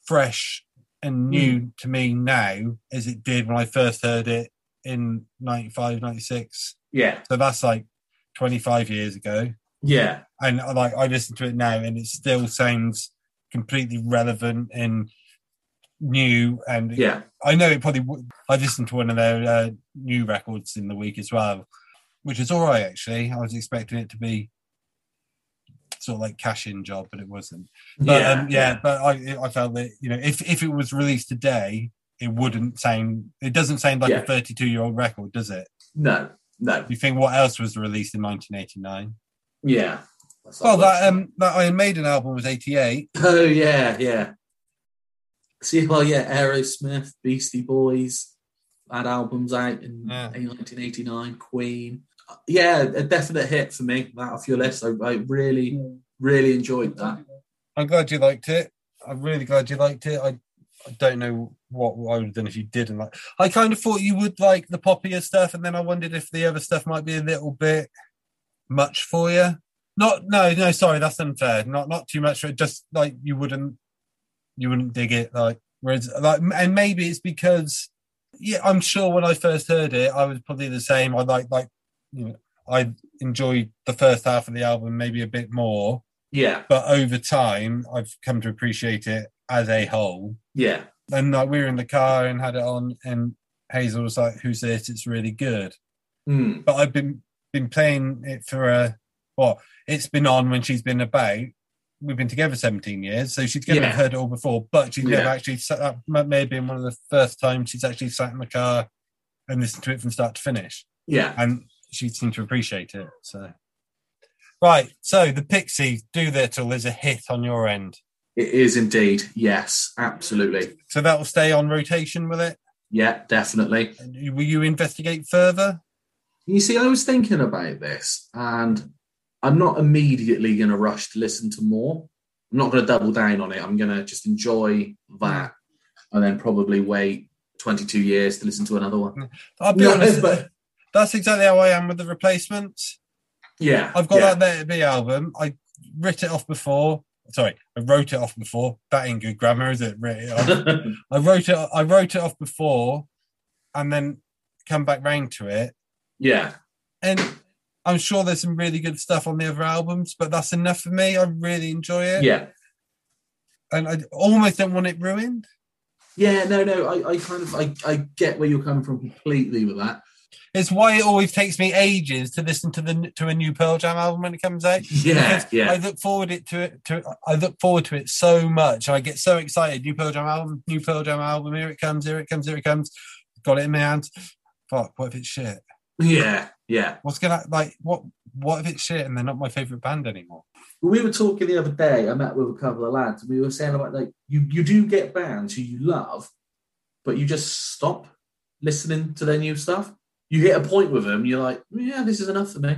fresh and new to me now as it did when I first heard it in 95, 96. Yeah, So that's like 25 years ago. yeah, And I like I listen to it now and it still sounds completely relevant and new. And yeah. I know it probably. would- I listened to one of their uh, new records in the week as well, which is all right actually. I was expecting it to be sort of like cash in job, but it wasn't. But yeah, um, yeah, but I I felt that you know if if it was released today, it wouldn't sound. It doesn't sound like Yeah. a 32 year old record, does it? No, no. You think what else was released in 1989? Yeah. That's Well, that um that Iron Maiden album was 88. Oh yeah, yeah. See, well, yeah, Aerosmith, Beastie Boys had albums out in Yeah. 1989. Queen, yeah, a definite hit for me. That off your list, I, I really, really enjoyed that. I'm glad you liked it. I'm really glad you liked it. I, I don't know what I would have done if you didn't like. I kind of thought you would like the poppier stuff, and then I wondered if the other stuff might be a little bit much for you. Not, no, no. Sorry, that's unfair. Not, not too much. Just like you wouldn't, you wouldn't dig it. Like, whereas, like, and maybe it's because, yeah, I'm sure when I first heard it, I was probably the same. I like, like, you know, I enjoyed the first half of the album maybe a bit more. Yeah, but over time i've come to appreciate it as a whole. Yeah, and like we were in the car and had it on and hazel was like who's this? It's really good. Mm. but i've been been playing it for a well it's been on when she's been about. We've been together 17 years so she's never Yeah. heard it all before but she's never actually sat that may have been one of the first times she's actually sat in the car and listened to it from start to finish. Yeah. and she seemed to appreciate it so right so the Pixie Doolittle is a hit on your end It is indeed. Yes, absolutely. So that will stay on rotation with it. Yeah, definitely. Will you investigate further? You see, I was thinking about this, and I'm not immediately going to rush to listen to more. I'm not going to double down on it. I'm going to just enjoy that, and then probably wait 22 years to listen to another one. I'll be No, honest. but- That's exactly how I am with the replacements. Yeah, I've got yeah. that Let It Be album. I writ it off before. Sorry, I wrote it off before. That ain't good grammar, is it? Writ it. (laughs) I wrote it. I wrote it off before, and then come back round to it. yeah, And I'm sure there's some really good stuff on the other albums, but that's enough for me. I really enjoy it, yeah, and I almost don't want it ruined. yeah. No, no. I, I kind of, I, I get where you're coming from completely with that. It's why it always takes me ages to listen to the to a new Pearl Jam album when it comes out. (laughs) Yeah, yeah, I look forward it to it to I look forward to it so much. I get so excited. New Pearl Jam album, new Pearl Jam album. Here it comes. Here it comes. Here it comes. Got it in my hands. Fuck. What if it's shit? yeah, yeah. What's gonna like? What? What if it's shit and they're not my favorite band anymore? we were talking the other day. I met with a couple of lads, and we were saying about like you you do get bands who you love, but you just stop listening to their new stuff. You hit a point with them, you're like, yeah, this is enough for me.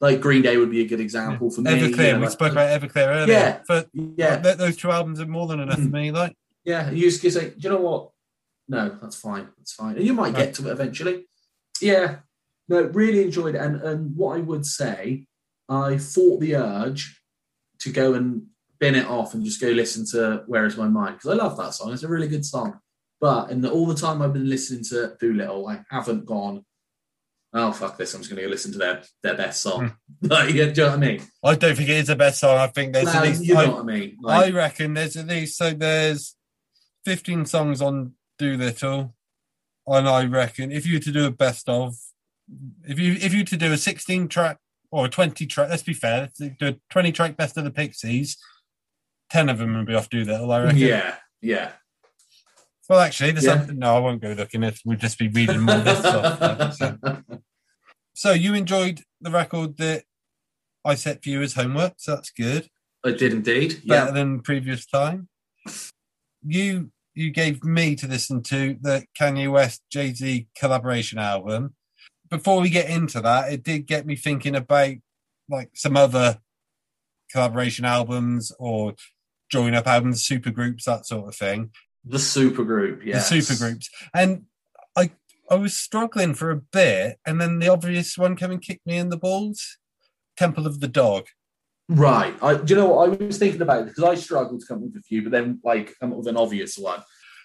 Like Green Day would be a good example for me. Everclear. you know, we like- spoke about Everclear earlier. Yeah. But yeah, th- those two albums are more than enough for Mm. me. Like, yeah. You just say, do you know what? No, that's fine. That's fine. And you might get to it eventually. Yeah. No, really enjoyed it. And and what I would say I fought the urge to go and bin it off and just go listen to Where Is My Mind because I love that song. It's a really good song. But in the, all the time I've been listening to Doolittle, I haven't gone. Oh fuck this! I'm just going to go listen to their their best song. Hmm. (laughs) like, yeah, do you know what I mean? I don't think it is the best song. I think there's Well, at least. you know I, what I mean? I reckon there's at least so there's 15 songs on Doolittle, and I reckon if you were to do a best of, if you if you were to do a 16 track or a 20 track, let's be fair, let's do a 20 track best of the Pixies, 10 of them would be off Doolittle. I reckon. yeah, yeah. Well, actually, there's Yeah. something. No, I won't go looking. It we'll just be reading more this stuff. (laughs) So. you enjoyed the record that I set for you as homework, so that's good. I did indeed. better Yeah, than previous time. You you gave me to listen to the Kanye West Jay Z collaboration album. Before we get into that, it did get me thinking about like some other collaboration albums or join up albums, super groups, that sort of thing. the supergroup. Yeah, The super groups. And I was struggling for a bit, and then the obvious one came and kicked me in the balls. Temple of the Dog. Right. I, do you know what I was thinking about because I struggled to come up with a few, but then like come up with an obvious one.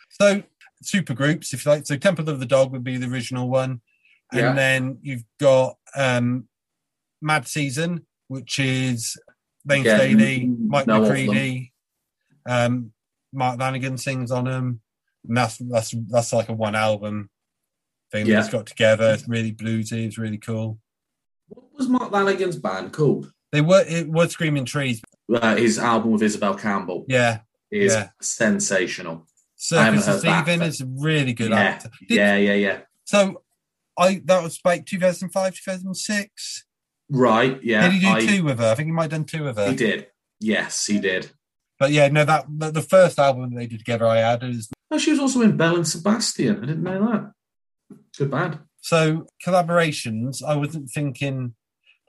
So super groups, if you like. So Temple of the Dog would be the original one, and Yeah. then you've got um, Mad Season, which is Layne Again, Staley, Mike of McCready, um, Mark Lanegan sings on them. And that's that's that's like a one album thing Yeah. that's got together. It's really bluesy. It's really cool. What was Mark Lanegan's band called? They were it was Screaming Trees. Uh, his album with Isobel Campbell Yeah. is Yeah. sensational. I haven't Circus of heard that, Stephen but- is a really good yeah, actor. Did- yeah, yeah, yeah. So I that was like 2005, 2006. Right, yeah. did he do I- two with her? I think he might have done two with her. He did. Yes, he did. But yeah, no, that the, the first album they did together I had is Oh, she was also in Belle and Sebastian. I didn't know that. Good band. so collaborations. I wasn't thinking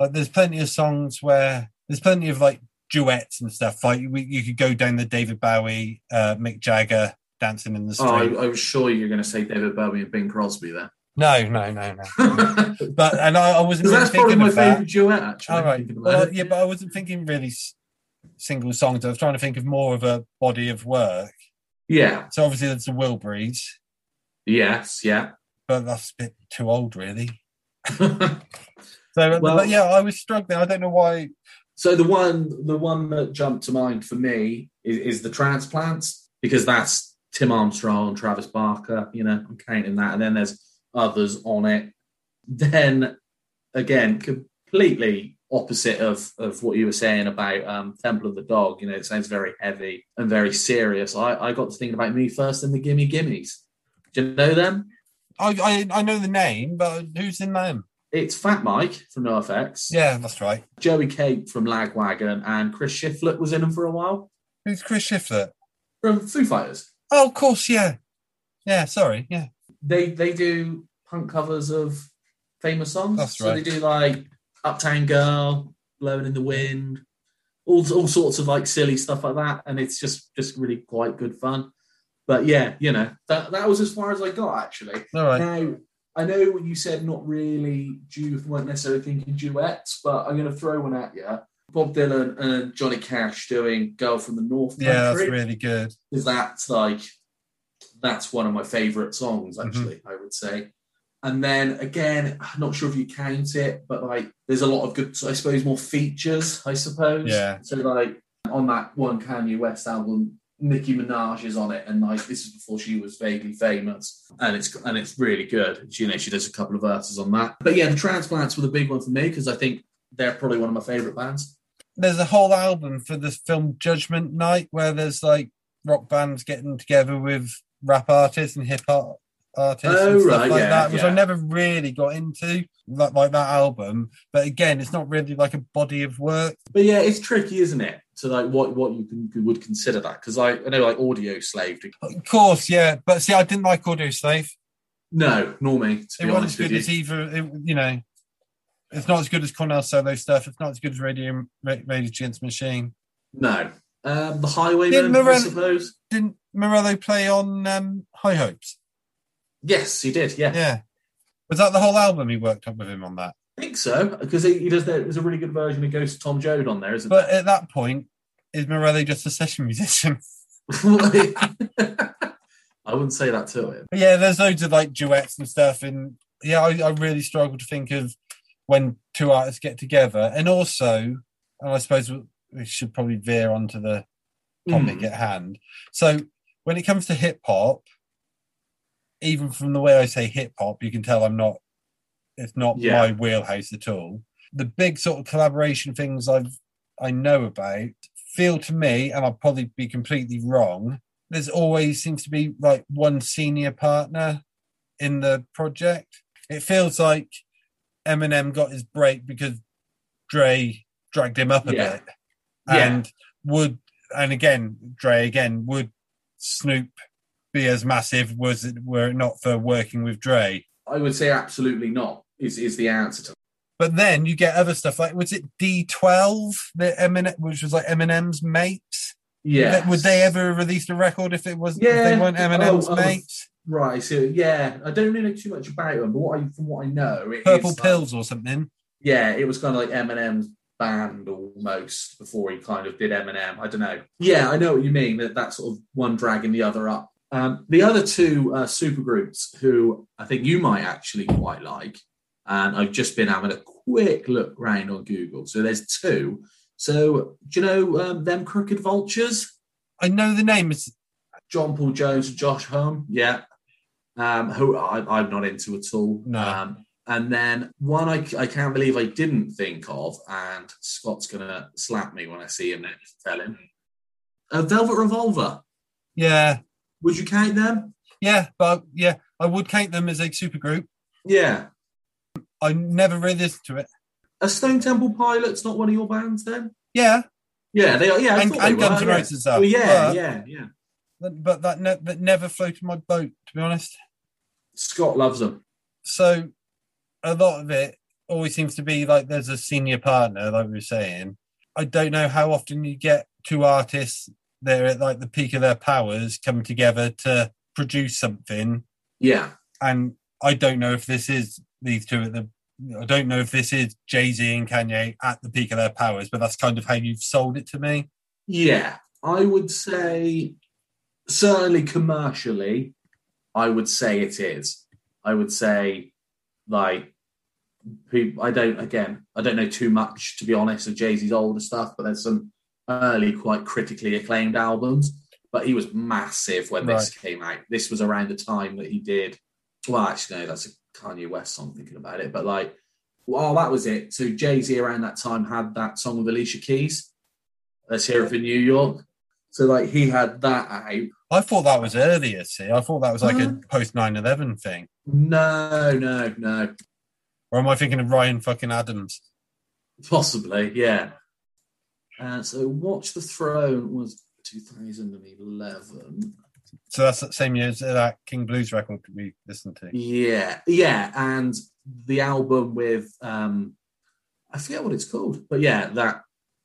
like there's plenty of songs where there's plenty of like duets and stuff. Like we, you could go down the David Bowie, uh, Mick Jagger dancing in the street. Oh, I, I was sure you were going to say David Bowie and Bing Crosby there. no, no, no, no. (laughs) but and I, I wasn't really that's probably thinking my favourite duet, actually. All right. Well, it. yeah, but I wasn't thinking really s- single songs. I was trying to think of more of a body of work. yeah. So obviously there's the Wilburys, Yes, yeah. But that's a bit too old, really. (laughs) So, Well- yeah, I was struggling. I don't know why. so the one, the one that jumped to mind for me is, is the transplants because that's Tim Armstrong, Travis Barker. You know, I'm counting that, and then there's others on it. Then again, completely opposite of of what you were saying about um, Temple of the Dog. You know, it sounds very heavy and very serious. I, I got to thinking about me first and the Gimme Gimmes. Do you know them? I, I I know the name, but who's in them? It's Fat Mike from NoFX, Yeah, that's right. Joey Cape from Lagwagon, and Chris Shiflett was in them for a while Who's Chris Shiflett? from Foo Fighters. Oh, of course, yeah, yeah. Sorry, yeah. They they do punk covers of famous songs. That's So they do like Uptown Girl, Blowing in the Wind, all all sorts of like silly stuff like that, and it's just just really quite good fun. But yeah, you know that that was as far as I got actually. All right. Now, I know what you said, not really, du- weren't necessarily thinking duets, but I'm going to throw one at you. Bob Dylan and Johnny Cash doing Girl from the North Country. Yeah, that's really good. Because that's like, that's one of my favourite songs, Mm-hmm. actually, I would say. And then again, I'm not sure if you count it, but like, there's a lot of good, I suppose, more features, I suppose. Yeah. So, like, on that one Kanye West album, Nicki Minaj is on it, and like this is before she was vaguely famous, and it's and it's really good. She, you know, she does a couple of verses on that. But yeah, the Transplants were the big one for me because I think they're probably one of my favorite bands. There's a whole album for the film Judgment Night where there's like rock bands getting together with rap artists and hip hop artists Oh, and stuff right, like yeah, that, which I never really got into, like, like that album. But again, it's not really like a body of work. But yeah, it's tricky, isn't it? To like what what you can, would consider that because I, I know like Audioslave. Of course, yeah. But see, I didn't like Audioslave. No, nor me. It wasn't as good as either, it, you know. It's not as good as Cornell solo stuff. It's not as good as Radio Radio Against Machine. No, um, the Highwayman, Didn't I suppose. Didn't Morello play on um, High Hopes? Yes, he did. Yeah. Yeah. Was that the whole album he worked on with him on that? I think so because he, he does. that- There's a really good version of Ghost Tom Joad on there, isn't But at that point, is Morelli just a session musician? (laughs) (laughs) I wouldn't say that to him. But yeah, there's loads of like duets and stuff, and yeah, I, I really struggle to think of when two artists get together, and also, and I suppose we- we should probably veer onto the topic Mm. at hand. So when it comes to hip hop, even from the way I say hip hop, you can tell I'm not. It's not Yeah. my wheelhouse at all. The big sort of collaboration things I've I know about feel to me, and I'll probably be completely wrong. There's always seems to be like one senior partner in the project. It feels like Eminem got his break because Dre dragged him up a Yeah. bit, Yeah. and would and again Dre again would Snoop be as massive was it were it not for working with Dre? I would say absolutely not. Is is the answer to But then you get other stuff like was it D12 the Eminem which was like Eminem's mates? yeah? Would they ever release a record if it was if they weren't oh, Eminem's Oh, oh, mates? Right. So yeah, I don't really know too much about them, but what I, from what I know, it Purple is, like- pills or something. yeah, it was kind of like Eminem's band almost before he kind of did Eminem. I don't know. Yeah, I know what you mean. That that sort of one dragging the other up. Um, the other two uh, supergroups who I think you might actually quite like, and I've just been having a quick look round on Google. So there's two. So do you know um, them Crooked Vultures? I know the name is John Paul Jones and Josh Homme. Yeah. Um, who I, I'm not into at all. No. Um, and then one I, I can't believe I didn't think of, and Scott's going to slap me when I see him next. Tell him. Uh, Velvet Revolver. yeah. Would you count them? Yeah, but yeah, I would count them as a supergroup. Yeah. I never really listened to it. A Stone Temple Pilots not one of your bands then? Yeah, Yeah, they are. Yeah, I and, and Guns N' yeah. Roses are. Well, yeah, but, yeah, yeah. but that ne- that never floated my boat, to be honest. Scott loves them. So a lot of it always seems to be like there's a senior partner, like we were saying. I don't know how often you get two artists they're at like the peak of their powers come together to produce something, Yeah. and I don't know if this is these two at the. I don't know if this is Jay Z and Kanye at the peak of their powers, but that's kind of how you've sold it to me. Yeah, I would say certainly commercially, I would say it is. I would say like people. I don't again. I don't know too much to be honest of Jay Z's older stuff, but there's some early, quite critically acclaimed albums. But he was massive when this came out. This was around the time that he did. Well, actually, no, that's a Kanye West song. Thinking about it, but like, well, that was it. So Jay Z around that time had that song with Alicia Keys. Let's hear it for New York. So like he had that out. I thought that was earlier. See, I thought that was like a Uh. post 9-11 thing. No, no, no. Or am I thinking of Ryan fucking Adams? Possibly, yeah. Uh, so Watch the Throne was 2011. So that's the same year as that King Blues record we listened to. Yeah, yeah, and the album with um, I forget what it's called, but yeah, that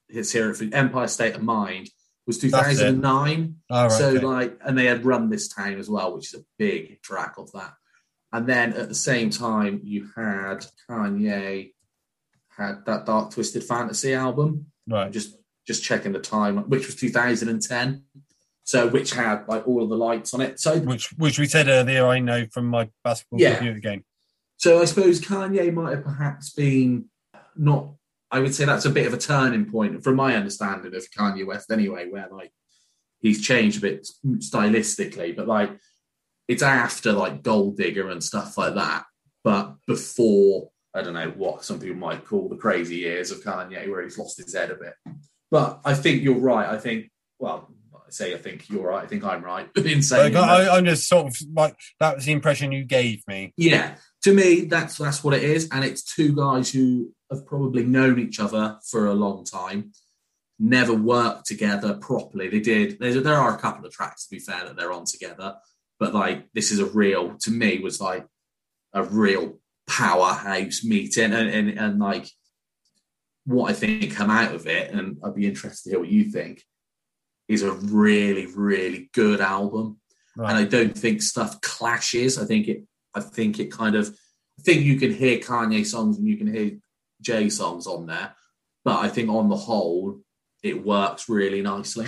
hits here for Empire State of Mind was That's it. 2009. So okay. like, and they had Run This Town as well, which is a big track of that. And then at the same time, you had Kanye had that Dark Twisted Fantasy album. right. Just just checking the time, which was 2010. So which had like all of the lights on it. So Which which we said earlier, I know from my basketball Yeah. the game. So I suppose Kanye might have perhaps been not. I would say that's a bit of a turning point from my understanding of Kanye West, anyway, where like he's changed a bit stylistically, but like it's after like Gold Digger and stuff like that, but before I don't know what some people might call the crazy years of Kanye, where he's lost his head a bit. But I think you're right. I think well, I say I think you're right. I think I'm right (laughs) in saying Like. I, I'm just sort of like that was the impression you gave me. Yeah, to me, that's that's what it is, and it's two guys who have probably known each other for a long time, never worked together properly. They did. There's, there are a couple of tracks, to be fair, that they're on together, but like this is a real, to me, was like a real powerhouse meeting, and and, and like what I think come out of it, and I'd be interested to hear what you think. Is a really, really good album and I don't think stuff clashes. I think it. I think it kind of. I think you can hear Kanye songs and you can hear Jay songs on there, but I think on the whole, it works really nicely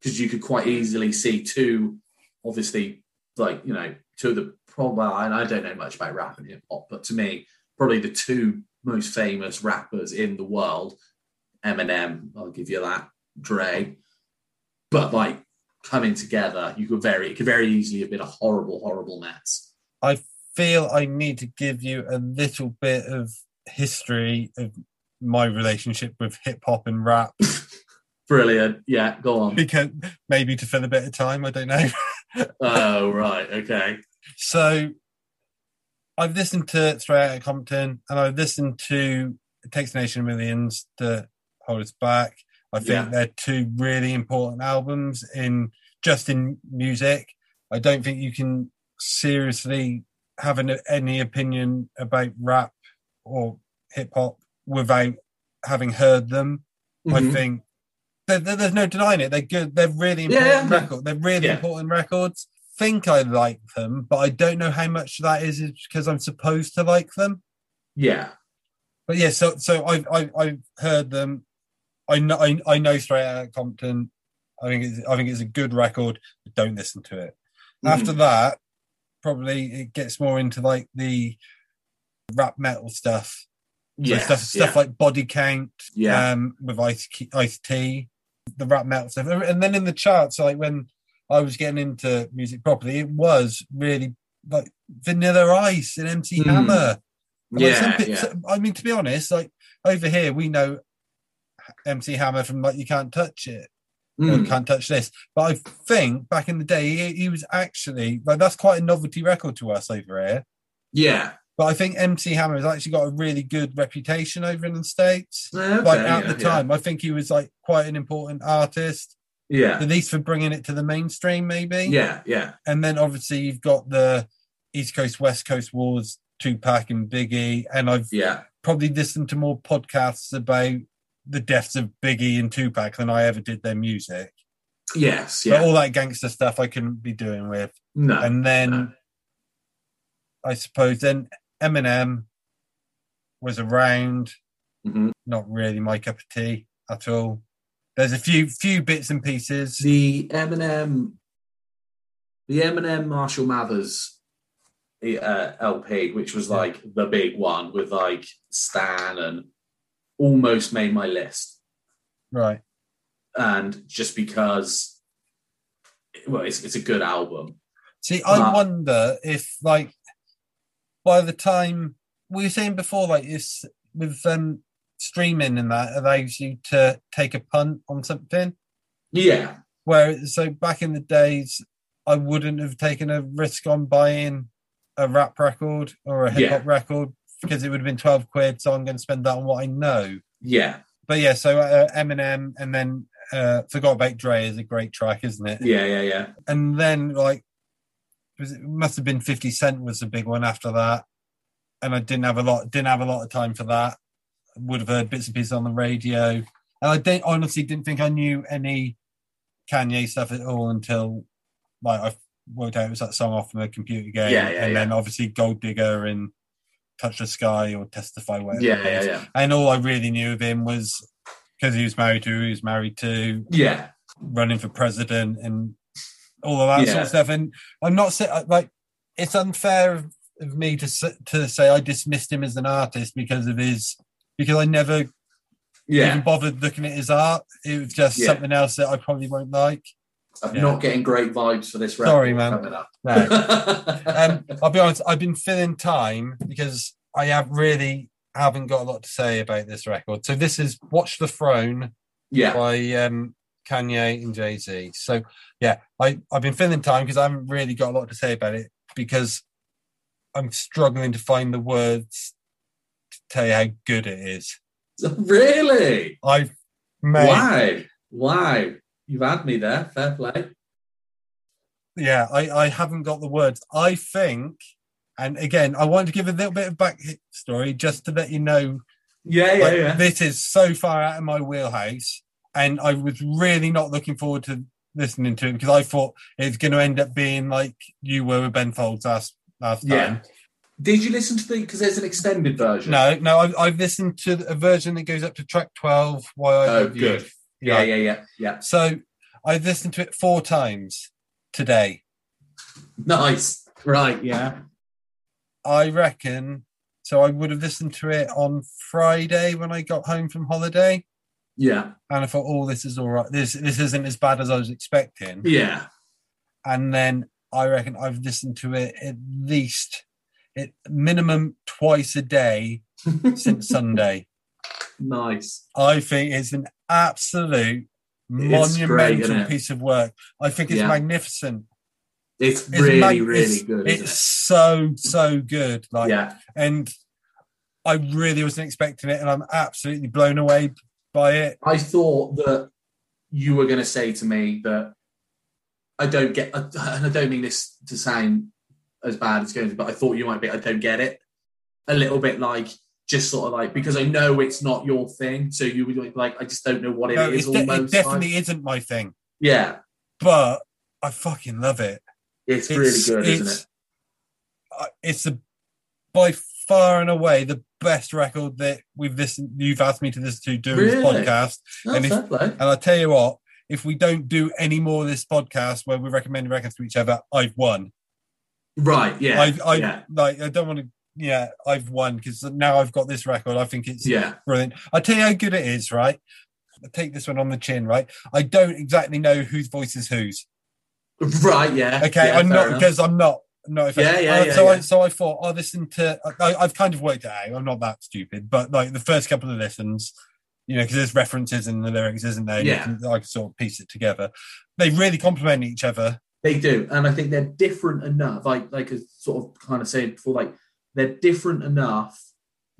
because you could quite easily see two, obviously, like you know, two of the probably. And I don't know much about rap and hip hop, but to me, probably the two most famous rappers in the world, Eminem, I'll give you that, Dre, but like coming together, you could very it could very easily have been a horrible, horrible mess. I feel I need to give you a little bit of history of my relationship with hip hop and rap (laughs) Brilliant. Yeah, go on. because maybe to fill a bit of time. I don't know. (laughs) oh, right. Okay. So I've listened to Straight Outta Compton and I've listened to It Takes a Nation of Millions to Hold Us Back. I think Yeah. they're two really important albums in just in music. I don't think you can seriously have an, any opinion about rap or hip hop without having heard them. I Mhm. think there, there- there's no denying it. They're good. They're really important yeah. They're really Yeah. important records. Think I like them, but I don't know how much that is because I'm supposed to like them. Yeah. But yeah, so so I've I've, I've heard them. I know I, I know Straight Outta Compton. I think it's I think it's a good record. But don't listen to it. Mhm. After that, probably it gets more into like the rap metal stuff. So yeah. stuff stuff yeah. like Body Count, Yeah. um, with Ice Ice T, the rap metal stuff, and then in the charts, like when I was getting into music properly, it was really like Vanilla Ice and MC Mm. Hammer. And, like, some yeah. so- I mean, to be honest, like over here, we know MC Hammer from like You Can't Touch It or Mm. Can't Touch This. But I think back in the day, he, he was actually like that's quite a novelty record to us over here. Yeah. But I think MC Hammer has actually got a really good reputation over in the States. Okay, like at yeah, the time, I think he was like quite an important artist, Yeah. at least for bringing it to the mainstream, maybe. Yeah. Yeah. And then obviously you've got the East Coast West Coast wars, Tupac and Biggie, and I've Yeah. probably listened to more podcasts about the deaths of Biggie and Tupac than I ever did their music. Yes. But Yeah. all that gangster stuff I couldn't be doing with. No. And then no. I suppose then Eminem was around. Mhm. Not really my cup of tea at all. There's a few few bits and pieces. the Eminem, the Eminem Marshall Mathers uh, LP, which was Yeah. like the big one with like Stan and almost made my list. Right. And just because, well, it's, it's a good album. See, I But- wonder if like by the time we were saying before, like it's with um streaming and that allows you to take a punt on something. Yeah. Where so back in the days, I wouldn't have taken a risk on buying a rap record or a hip hop record because it would have been twelve quid. So I'm going to spend that on what I know. Yeah. But yeah, so uh, Eminem and then uh, Forgot About Dre is a great track, isn't it? Yeah. Yeah. Yeah. And then like was it must have been Fifty Cent was the big one after that, and I didn't have a lot didn't have a lot of time for that. Would have heard bits and pieces on the radio, and I didn't honestly didn't think I knew any Kanye stuff at all until like I worked out it was that song off from a computer game, Yeah, yeah, and yeah. then obviously Gold Digger and Touch the Sky or Testify, whatever. Yeah. Yeah. Yeah. And all I really knew of him was because he was married to who he was married to, Yeah. running for president, and all of that sort of stuff. And I'm not saying like it's unfair of, of me to to say I dismissed him as an artist because of his because I never even bothered looking at his art. It was just Yeah. something else that I probably won't like. I'm Yeah. not getting great vibes for this record Sorry, man. coming up. No. (laughs) um, I'll be honest. I've been filling time because I have really haven't got a lot to say about this record. So this is "Watch the Throne" yeah. by um, Kanye and Jay Z. So yeah, I I've been filling time because I haven't really got a lot to say about it because I'm struggling to find the words to tell you how good it is. (laughs) Really? I've made Why? Why? You've had me there. Fair play. yeah, I, I haven't got the words. I think, and again, I wanted to give a little bit of back story just to let you know Yeah, yeah, like, yeah. this is so far out of my wheelhouse, and I was really not looking forward to listening to it because I thought it's going to end up being like you were with Ben Folds last last Yeah. Time. Did you listen to the? Because there's an extended version. No, no, I've, I've listened to a version that goes up to track 12. Why I Oh, Love You. good. Yeah, yeah, yeah, yeah. So I've listened to it four times today. Nice. Right. Yeah. I reckon. So I would have listened to it on Friday when I got home from holiday, Yeah. and I thought, "Oh, this is all right. This this isn't as bad as I was expecting." Yeah. And then I reckon I've listened to it at least, at minimum twice a day (laughs) since Sunday. Nice. I think it's an absolute It's monumental isn't piece of work. I think it's Yeah. magnificent. It's, It's really, mag- really it's- good. It's Isn't so so good. Like, yeah. and I really wasn't expecting it, and I'm absolutely blown away by it. I thought that you were going to say to me that I don't get, and I don't mean this to sound as bad as it's going to, but I thought you might be. I don't get it. A little bit like just sort of like because I know it's not your thing, so you would like, like I just don't know what it No, is. it's de- it definitely like. isn't my thing, yeah. but I fucking love it. It's, really good, isn't it? uh, It's a, by far and away the best record that we've listened. You've asked me to listen to doing this podcast, No, and if- and I tell you what, if we don't do any more of this podcast where we recommend records to each other, I've won. Right? Yeah. I've, I've yeah. like, I don't want to. Yeah, I've won because now I've got this record. I think it's Yeah. brilliant. I tell you how good it is, right? I take this one on the chin, right? I don't exactly know whose voice is whose. Right. Yeah. Okay, yeah, I'm not because I'm not. No, if Yeah, yeah, uh, yeah, so I so I thought I'll listen to. I, I've kind of worked it out. I'm not that stupid, but like the first couple of listens, you know, because there's references in the lyrics, isn't there? You Yeah. can- I can sort of piece it together. They really complement each other. They do, and I think they're different enough. Like, like I sort of kind of said before, like they're different enough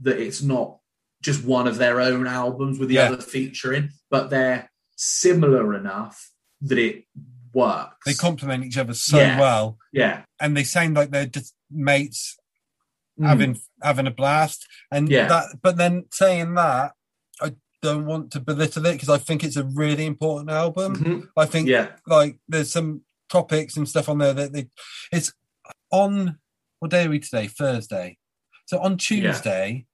that it's not just one of their own albums with the Yeah. other featuring, but they're similar enough that it works. They complement each other so Yeah. well, yeah, and they sound like they're just mates Mm. having having a blast. And Yeah. that, but then saying that, I don't want to belittle it because I think it's a really important album. Mhm. I think yeah, like there's some topics and stuff on there that they it's on what day are we today? Thursday. So on tuesday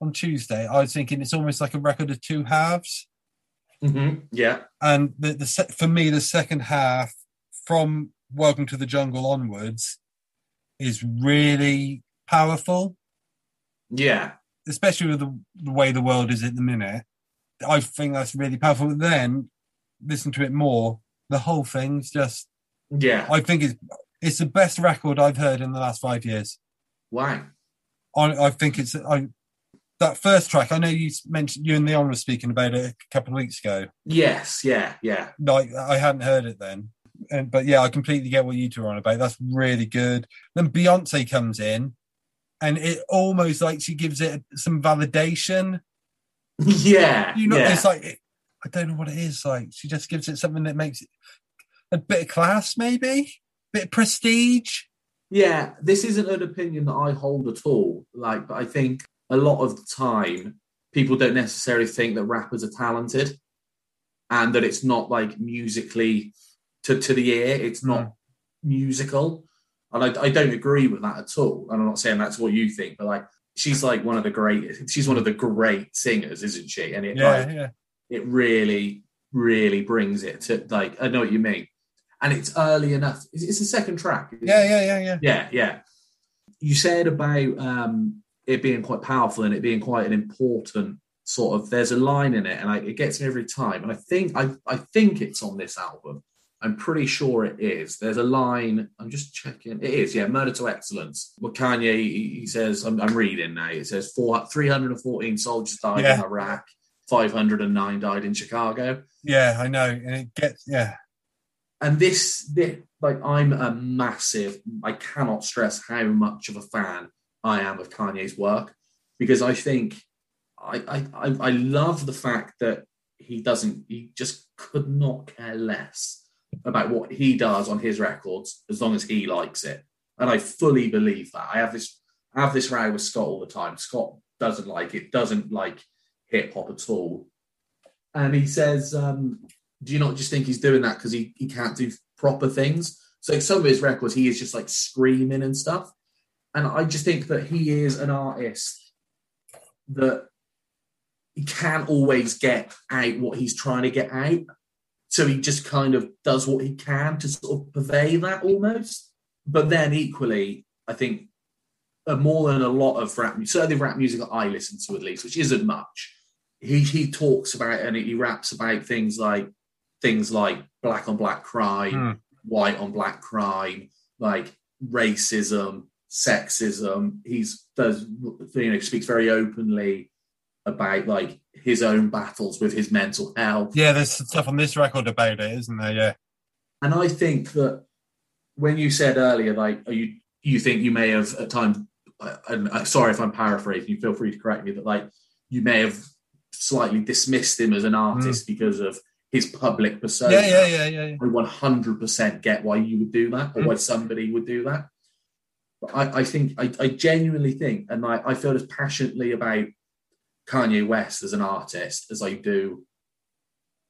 on tuesday i was thinking it's almost like a record of two halves. Mhm. yeah, and the, the for me the second half from welcome to the jungle onwards is really powerful. Yeah, especially with the, the way the world is at the minute. I think that's really powerful. But then listen to it more the whole thing's just yeah. I think it's it's the best record I've heard in the last five years. Why? I, I think it's I, that first track. I know you mentioned you and Leon were speaking about it a couple of weeks ago. Yes, yeah, yeah, Like I hadn't heard it then, and but yeah, I completely get what you two are on about. That's really good. Then Beyonce comes in, and it almost like she gives it some validation. (laughs) yeah. You know, yeah. it's like I don't know what it is. Like she just gives it something that makes it a bit of class, maybe, a bit of prestige. Yeah, this isn't an opinion that I hold at all. Like, but I think a lot of the time people don't necessarily think that rappers are talented and that it's not like musically to, to the ear, it's not hmm. musical. And I, I don't agree with that at all. And I'm not saying that's what you think, but like she's like one of the great (laughs) she's one of the great singers, isn't she? And it Yeah, like yeah. it really, really brings it to like I know what you mean. And it's early enough. It's, the second track. Yeah, yeah, yeah, yeah. Yeah, yeah. You said about um, it being quite powerful and it being quite an important sort of. There's a line in it, and I, it gets me every time. And I think I, I think it's on this album. I'm pretty sure it is. There's a line. I'm just checking. It is. Yeah, "Murder to Excellence." Well, Kanye he, he says. I'm, I'm reading now. It says four, 314 soldiers died Yeah. in Iraq. 509 died in Chicago. Yeah, I know. And it gets yeah. And this, this like i'm a massive i cannot stress how much of a fan i am of kanye's work because i think i i i, love the fact that he doesn't he just could not care less about what he does on his records as long as he likes it. And i fully believe that. I have this i have this row with scott all the time. Scott doesn't like it doesn't like hip hop at all. And he says um do you not just think he's doing that because he, he can't do proper things? So some of his records, he is just like screaming and stuff. and I just think that he is an artist that he can't always get out what he's trying to get out. So he just kind of does what he can to sort of purvey that almost. But then equally, I think uh, more than a lot of rap music, certainly rap music that I listen to at least, which isn't much. He he talks about and he raps about things like things like black on black crime, Hmm. white on black crime, like racism, sexism. He's does you know speaks very openly about like his own battles with his mental health. Yeah, there's stuff on this record about it, isn't there? Yeah. And I think that when you said earlier, like, are you you think you may have at times, and uh, sorry if I'm paraphrasing, you feel free to correct me, that like you may have slightly dismissed him as an artist because of his public persona. Yeah, yeah, yeah, yeah. yeah. I 100% get why you would do that or why somebody would do that. But I, I think, I, I genuinely think, and I, I feel as passionately about Kanye West as an artist as I do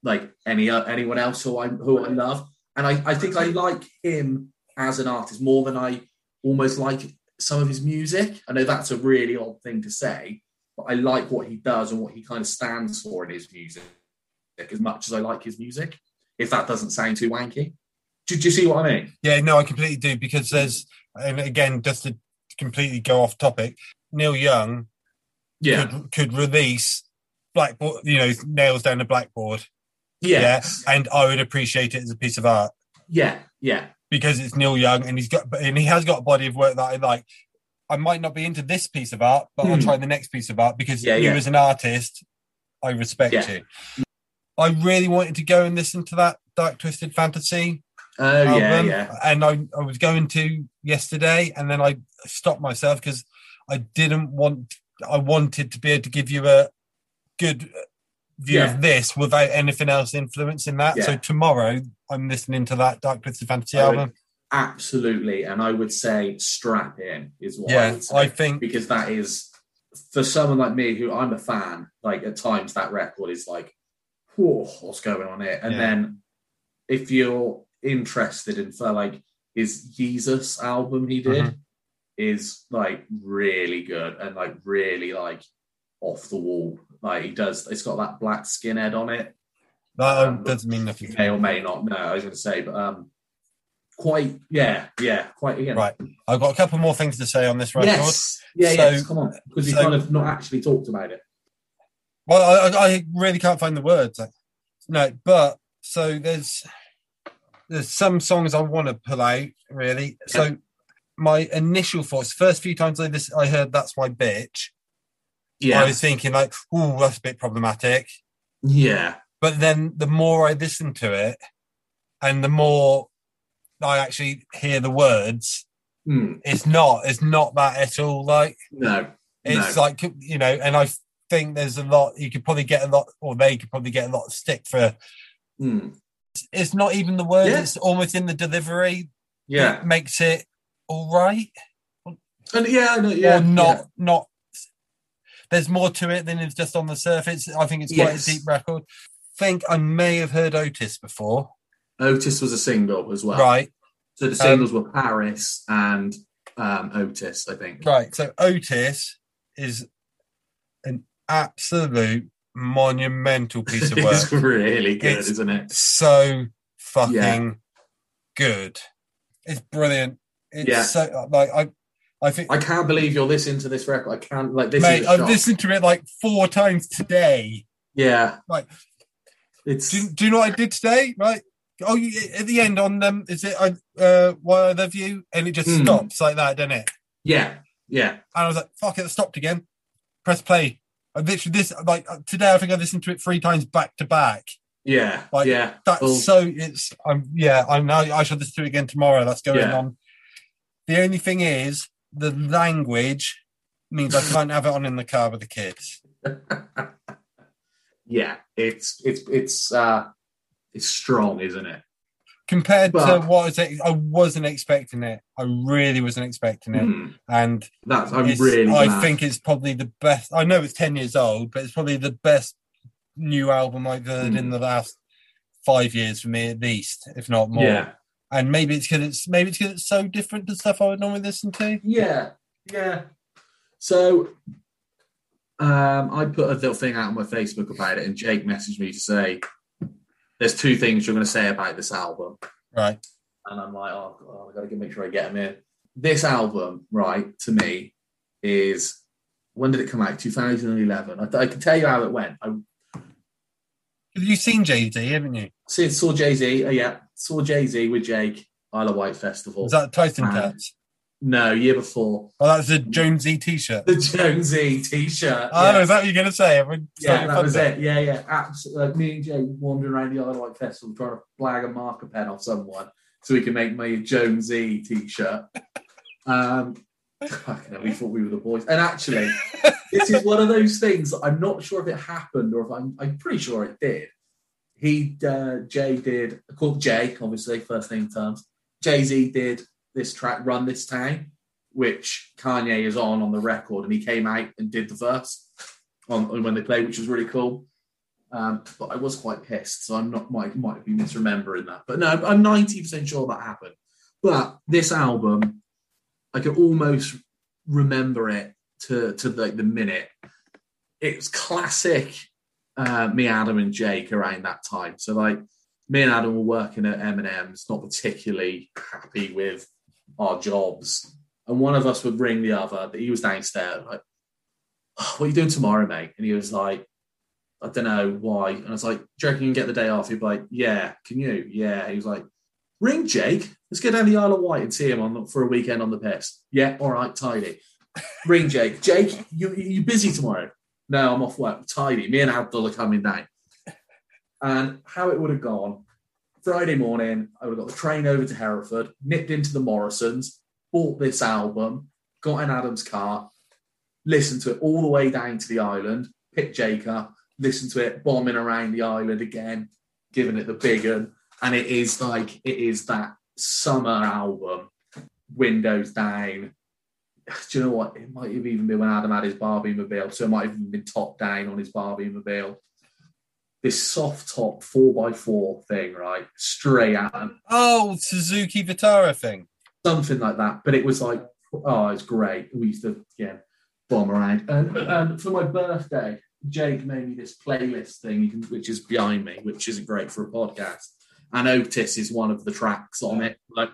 like any uh, anyone else who I who I love. And I, I think I like him as an artist more than I almost like some of his music. I know that's a really odd thing to say, but I like what he does and what he kind of stands for in his music as much as I like his music. If that doesn't sound too wanky, do, do you see what I mean? Yeah, no, I completely do because there's, and again, just to completely go off topic, Neil Young Yeah. could could release blackboard, you know, nails down the blackboard, Yes. Yeah, and I would appreciate it as a piece of art Yeah. Yeah. because it's Neil Young and he's got and he has got a body of work that I like. I might not be into this piece of art, but I'll Hmm. try the next piece of art because Yeah, you yeah. as an artist, I respect Yeah. you. I really wanted to go and listen to that Dark Twisted Fantasy Oh album, Yeah. and I, I was going to yesterday, and then I stopped myself because I didn't want. I wanted to be able to give you a good view Yeah. of this without anything else influencing that. So tomorrow, I'm listening to that Dark Twisted Fantasy I would- album. Absolutely. And I would say strap in is what I Yeah, would say. I think because that is for someone like me who I'm a fan, like at times that record is like, whoa, what's going on here? And Yeah. then if you're interested in for like his Yeezus album he did Mhm. is like really good and like really like off the wall. Like he does it's got that black skinhead on it. that Um, doesn't mean nothing. You may or may not know, I was gonna say, but um quite yeah, yeah, quite again. Right. I've got a couple more things to say on this record. Yes. Yeah, So- yes, come on. Because we so- kind of not actually talked about it. Well, I, I really can't find the words. No, but so there's there's some songs I want to pull out really. So my initial thoughts, first few times I this I heard that's my bitch. Yeah. I was thinking like, oh, that's a bit problematic. yeah. But then the more I listen to it, and the more I actually hear the words, Hmm. it's not. It's not that at all. Like No. it's no. like you know, and I think there's a lot. You could probably get a lot, or they could probably get a lot of stick for Hmm. it's not even the word Yeah. it's almost in the delivery. Yeah. It makes it all right. And yeah, know, yeah. or not yeah. not there's more to it than is just on the surface. I think it's quite Yes. a deep record. I think I may have heard Otis before. Otis was a single as well. Right, So the singles were Paris and um, Otis, I think. right. So Otis is an absolute monumental piece of (laughs) work. it's really good, It's- isn't it? so fucking Yeah. good. It's brilliant. It's Yeah. so like I I think I can't believe you're listening to this record. I can't like this mate, I've listened to it like four times today. Yeah. Like- it's Do, do you know what I did today? Right. Oh, you, at the end on them, is it uh, why I love you? And it just Hmm. stops like that, doesn't it? yeah. Yeah. And I was like, fuck it, it stopped again. Press play. Literally this like uh, today. I think I listened to it three times back to back. Yeah. Like, yeah. That's so. It's I'm yeah. I know. I shall listen to it again tomorrow. That's going Yeah. on. The only thing is the language means I can't have it on in the car with the kids. (laughs) yeah. It's it's it's uh it's strong, isn't it? Compared But- to what is it? I wasn't expecting it. I really wasn't expecting it. Hmm. And That's I'm really I glad. think it's probably the best. I know it's ten years old, but it's probably the best new album I've heard in Hmm. the last five years for me, at least, if not more. Yeah. And maybe it's because it's maybe it's because it's so different to stuff I would normally listen to. Yeah. Yeah. So um, I put a little thing out on my Facebook about it, and Jake messaged me to say, "There's two things you're going to say about this album," Right. and I'm like, "Oh, God, I got to make sure I get them in." This album, right, to me, is when did it come out? 2011. I, I can tell you how it went. I Have you seen JD, haven't you? see, saw Jay Z. Uh, yeah, saw Jay Z with Jake Isle of Wight Festival. Is that Tyson. Cats? No, year before Oh, that's was a Jonesy t-shirt. the Jonesy T-shirt. Oh, yeah. is that what you're going to say? Everyone Yeah, that was it. Yeah, yeah. Absolutely. Like me and Jay wandering around the Isle Festival trying to flag a marker pen off someone so we can make my Jonesy t-shirt. (laughs) Um, hell, we thought we were the boys. And actually, (laughs) this is one of those things I'm not sure if it happened or if I'm, I'm pretty sure it did. He, uh, Jay did, called Jay, obviously, first name terms. Jay Z did this track, Run This Town, which Kanye is on on the record, and he came out and did the verse on, when they played, which was really cool. Um, but I was quite pissed, so I'm not might might be misremembering that. But no, I'm 90% sure that happened. But this album, I can almost remember it to to like the minute. It was classic uh, me, Adam, and Jake around that time. So like me and Adam were working at M&M's, not particularly happy with our jobs. And one of us would ring the other. But he was downstairs, like, "Oh, "What are you doing tomorrow, mate?" And he was like, "I don't know why." And I was like, "Do you you can get the day off?" He'd be like, "Yeah, can you?" Yeah. He was like, "Ring Jake. Let's go down the Isle of Wight and see him on the, for a weekend on the piss." Yeah, all right, tidy. Ring Jake. Jake, you you busy tomorrow? No, I'm off work. Tidy. Me and Abdul are coming down. And how it would have gone Friday morning, I would have got the train over to Hereford, nipped into the Morrisons, bought this album, got in Adam's car, listened to it all the way down to the island, picked Jake up, listened to it bombing around the island again, giving it the big one. And it is like, it is that summer album, windows down. (sighs) Do you know what? It might have even been when Adam had his Barbie mobile, so it might have even been top down on his Barbie mobile. This soft top four x four thing, right? Straight at him Oh, Suzuki Vitara thing. something like that. But it was like, oh, it's great. We used to, yeah, bomb around. And, and for my birthday, Jake made me this playlist thing, which is behind me, which isn't great for a podcast. And Otis is one of the tracks on it. Like,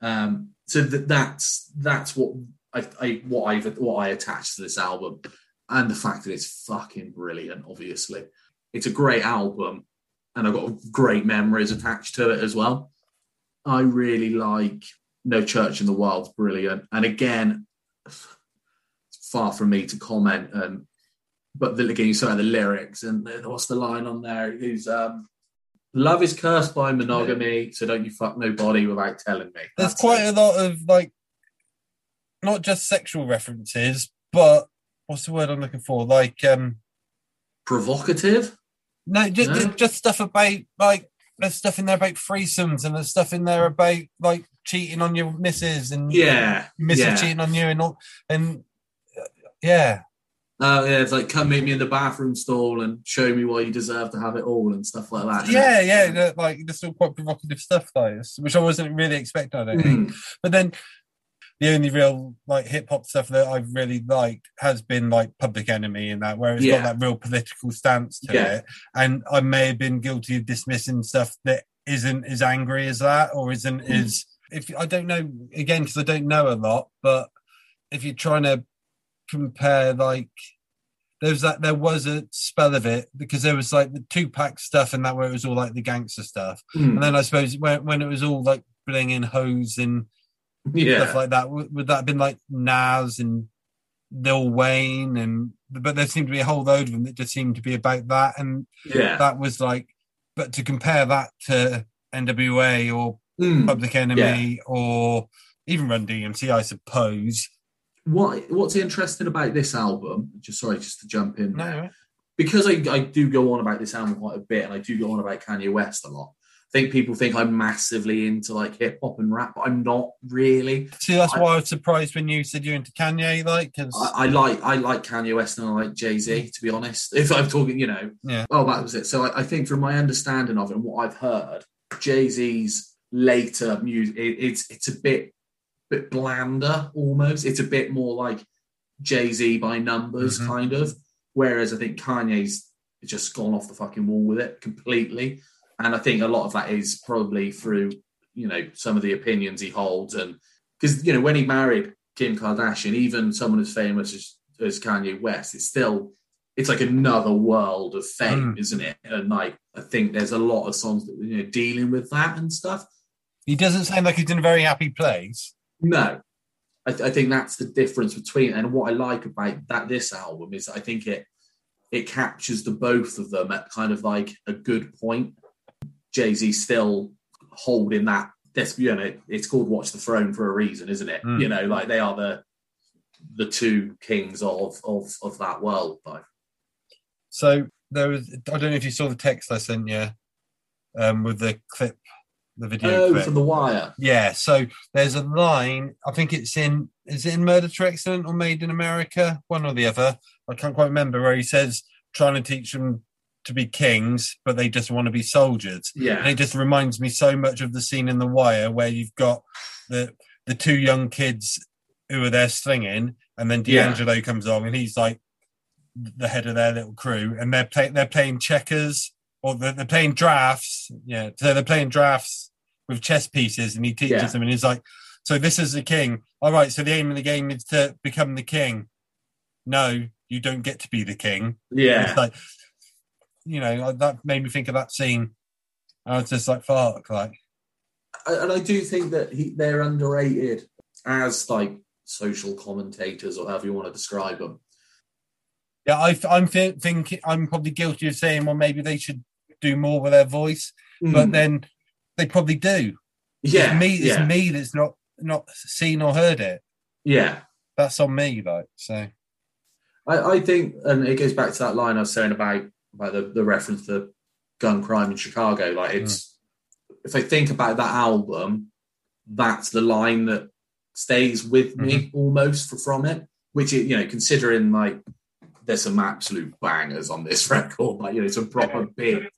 um, so that, that's that's what I, I what I what I attached to this album, and the fact that it's fucking brilliant. Obviously, it's a great album, and I've got great memories attached to it as well. I really like No Church in the Wild's brilliant. And again, it's far from me to comment. And but the, again, you saw the lyrics and what's the line on there? Who's um, love is cursed by monogamy, so don't you fuck nobody without telling me. There's quite it. a lot of like, not just sexual references, but what's the word I'm looking for? Like, um, provocative. no, just No? just stuff about like there's stuff in there about threesomes and there's stuff in there about like cheating on your missus and Yeah, your missus yeah. cheating on you and all and uh, yeah, Oh yeah, it's like come meet me in the bathroom stall and show me why you deserve to have it all and stuff like that. yeah, yeah, that- like there's still quite provocative stuff though, which I wasn't really expecting. I don't think. Mm. But then the only real like hip hop stuff that I've really liked has been like Public Enemy and that, where it's Yeah. got that real political stance to Yeah. it. And I may have been guilty of dismissing stuff that isn't as angry as that or isn't Mm. as if I don't know again because I don't know a lot, but if you're trying to compare like there's that there was a spell of it because there was like the Tupac stuff and that where it was all like the gangster stuff. Mm. And then I suppose when when it was all like bling and hose and yeah, stuff like that. Would, would that have been like Nas and Lil Wayne and but there seemed to be a whole load of them that just seemed to be about that and yeah. that was like but to compare that to NWA or Mm. Public Enemy or even Run DMC, I suppose. What What's interesting about this album? Just sorry, just to jump in. No, because I, I do go on about this album quite a bit, and I do go on about Kanye West a lot. Think people think I'm massively into like hip hop and rap, but I'm not really. see, that's I- why I was surprised when you said you're into Kanye, like, because I, I like I like Kanye West and I like Jay Z. To be honest, if I'm talking, you know, Yeah. Oh, that was it. So I, I think from my understanding of it and what I've heard, Jay Z's later music, it, it's it's a bit bit blander almost. It's a bit more like Jay Z by numbers, Mhm. kind of. Whereas I think Kanye's just gone off the fucking wall with it completely. And I think a lot of that is probably through, you know, some of the opinions he holds. And because, you know, when he married Kim Kardashian, even someone as famous as, as Kanye West, it's still, it's like another world of fame, Mm. isn't it? And like, I think there's a lot of songs that, you know, dealing with that and stuff. He doesn't sound like he's in a very happy place. No, I, I think that's the difference between. And what I like about that this album is I think it it captures the both of them at kind of like a good point. Jay Z still holding that. This, you know, it's called Watch the Throne for a reason, isn't it? Mm. You know, like they are the the two kings of of of that world. Like, So there was. I don't know if you saw the text I sent you um, with the clip, the video oh, clip. from The Wire. Yeah, so there's a line. I think it's in. Is it in Murder to Excellent or Made in America? One or the other. I can't quite remember. Where he says trying to teach them to be kings, but they just want to be soldiers. And Yeah, it just reminds me so much of the scene in The Wire where you've got the the two young kids who are there slinging, and then Yeah. D'Angelo comes along and he's like the head of their little crew, and they're playing they're playing checkers or they're, they're playing drafts. Yeah, so they're playing drafts with chess pieces, and he teaches Yeah. them, and he's like, "So this is the king. All right. So the aim of the game is to become the king. No, you don't get to be the king. yeah. It's like, you know, that made me think of that scene. I was just like, fuck, like, and I do think that he, they're underrated as like social commentators or however you want to describe them. yeah, I, I'm th- thinking, I'm probably guilty of saying, well, maybe they should do more with their voice, but Mm. then they probably do. yeah, it's me, it's yeah, me that's not not seen or heard it. yeah. That's on me, like, so I, I think, and it goes back to that line I was saying about about the, the reference to gun crime in Chicago. Like it's, mm. if I think about that album, that's the line that stays with me mm-hmm. almost for, from it. Which it, you know, considering like there's some absolute bangers on this (laughs) record, like you know, some proper big.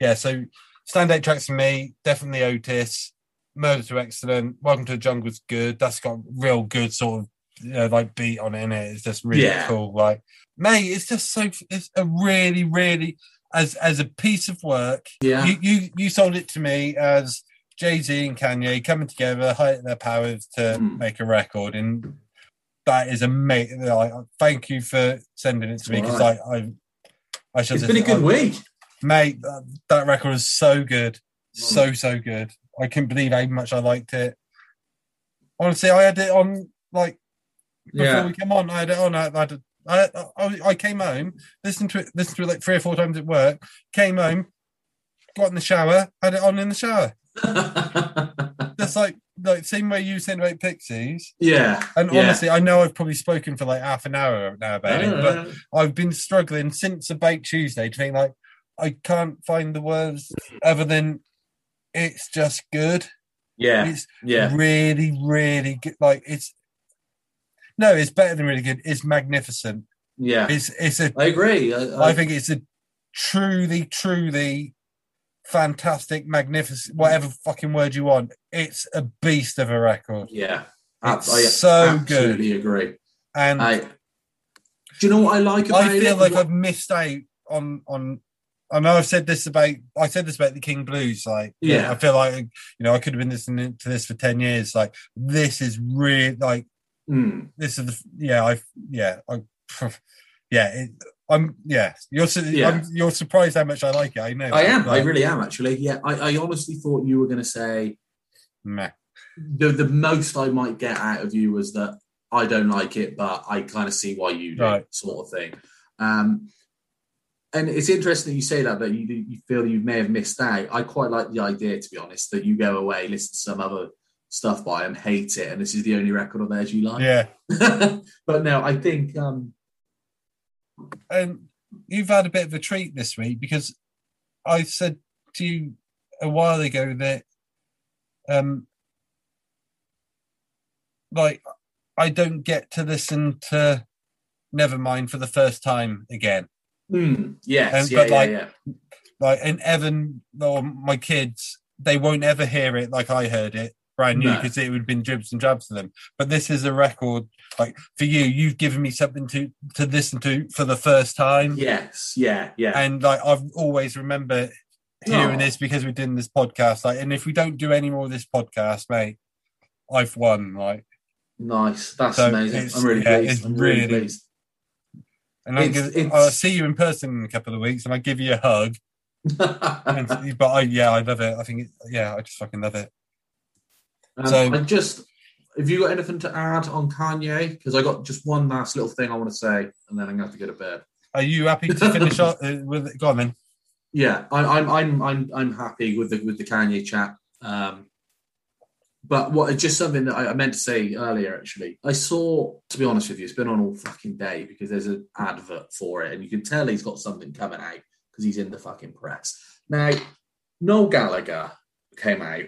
yeah, so standout tracks for me, definitely Otis, Murder to Excellent, Welcome to the Jungle's good. That's got real good sort of you know, like beat on it, and it? it's just really Yeah. cool. Like, mate, it's just so it's a really, really as as a piece of work. Yeah, You you you sold it to me as Jay Z and Kanye coming together, heighten their powers to Mm. make a record, and that is amazing. Like, thank you for sending it to me because all I I I should it's been a good week. mate. That, that record is so good, Mm. so so good. I couldn't believe how much I liked it. Honestly, I had it on like before Yeah, we came on. I had it on. I, I, had, I, I, I came home, listened to it, listened to it like three or four times at work. Came home, got in the shower, had it on in the shower. (laughs) Just like like same way you said about Pixies. yeah. And yeah. honestly, I know I've probably spoken for like half an hour now about it, but Uh, I've been struggling since about Tuesday to think like I can't find the words other than it's just good. yeah, It's yeah, really, really good. Like it's no, it's better than really good. It's magnificent. yeah. It's it's a. I agree. I, I think it's a truly, truly fantastic, magnificent, whatever fucking word you want. It's a beast of a record, Yeah, It's I so good. absolutely agree. and I, do you know what I like about I feel it? like I've missed out on on. I know I've said this about I said this about the King Blues. Like, Yeah. I feel like you know I could have been listening to this for ten years. Like, this is really like Mm, this is the yeah I yeah I (laughs) yeah it, I'm yeah you're Yeah. I'm, you're surprised how much I like it. I know I am. I really am. Actually, yeah. I, I honestly thought you were going to say meh. the the most I might get out of you was that I don't like it, but I kind of see why you do, Right. sort of thing. Um, and it's interesting that you say that that you you feel you may have missed out. I quite like the idea, to be honest, that you go away, listen to some other stuff by him, hate it, and this is the only record of theirs you like. yeah (laughs) but no, I think um, and you've had a bit of a treat this week because I said to you a while ago that um like I don't get to listen to Nevermind for the first time again. hmm, yes, And- yeah, but, yeah, like, yeah, Like and Evan or my kids, they won't ever hear it like I heard it. Brand new No. because it would have been dribs and drabs to them. But this is a record like for you. You've given me something to to listen to for the first time, Yes, yeah, yeah. and like I've always remember hearing Oh. this because we're doing this podcast. Like, and if we don't do any more of this podcast, mate, I've won. Like, nice. That's So amazing. I'm really yeah, pleased. I'm really, really- pleased. and I It's- give, it's- I'll see you in person in a couple of weeks, and I give you a hug. (laughs) And, but I, yeah, I love it. I think, it, yeah, I just fucking love it. Um, So- I just, have you got anything to add on Kanye? Because I got just one last little thing I want to say, and then I'm going to have to go to bed. Are you happy to finish off uh, with it? Go on then. Yeah, I, I'm, I'm, I'm, I'm happy with the with the Kanye chat. Um, but what just something that I, I meant to say earlier. Actually, I saw. To be honest with you, it's been on all fucking day because there's an advert for it, and you can tell he's got something coming out because he's in the fucking press. Now, Noel Gallagher came out,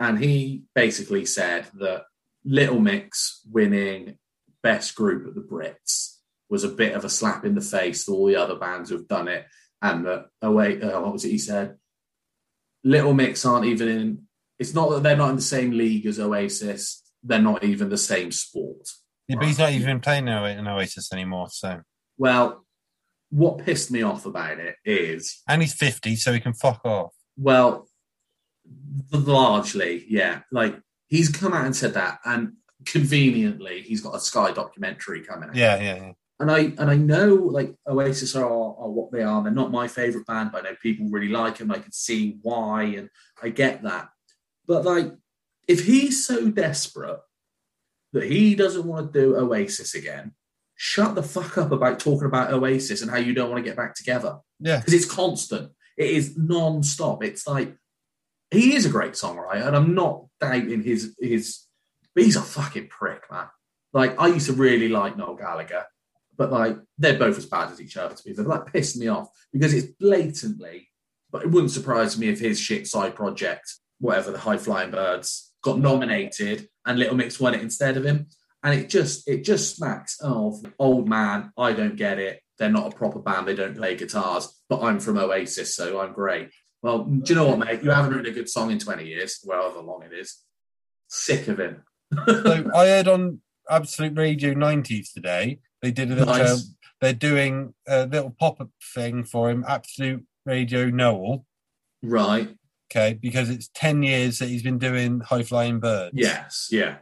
and he basically said that Little Mix winning best group at the Brits was a bit of a slap in the face to all the other bands who've done it and that oh wait, uh, what was it he said? Little Mix aren't even in. It's not that they're not in the same league as Oasis. They're not even the same sport. Yeah, but he's not even playing in Oasis anymore. So, Well, what pissed me off about it is, and he's fifty, so he can fuck off. well, largely, yeah, like he's come out and said that, and conveniently, he's got a Sky documentary coming out. Yeah, yeah, yeah. and I and I know like Oasis are, are what they are. They're not my favorite band, but I know people really like them. I can see why, and I get that. But like, if he's so desperate that he doesn't want to do Oasis again, shut the fuck up about talking about Oasis and how you don't want to get back together Yeah, because it's constant. It is non-stop. It's like he is a great songwriter, and I'm not doubting his his. He's a fucking prick, man. Like I used to really like Noel Gallagher, but like they're both as bad as each other to be fair. But that pissed me off because it's blatantly. But it wouldn't surprise me if his shit side project, whatever the High Flying Birds, got nominated and Little Mix won it instead of him. And it just it just smacks of old man. I don't get it. They're not a proper band. They don't play guitars. But I'm from Oasis, so I'm great. Well, do you know what, mate? You haven't written a good song in 20 years, however long it is. Sick of him. so (laughs) I heard on Absolute Radio 90s today, they did a little Nice. show. They're doing a little pop up thing for him, Absolute Radio Noel, right. okay, because it's 10 years that he's been doing High Flying Birds. Yes. Yeah.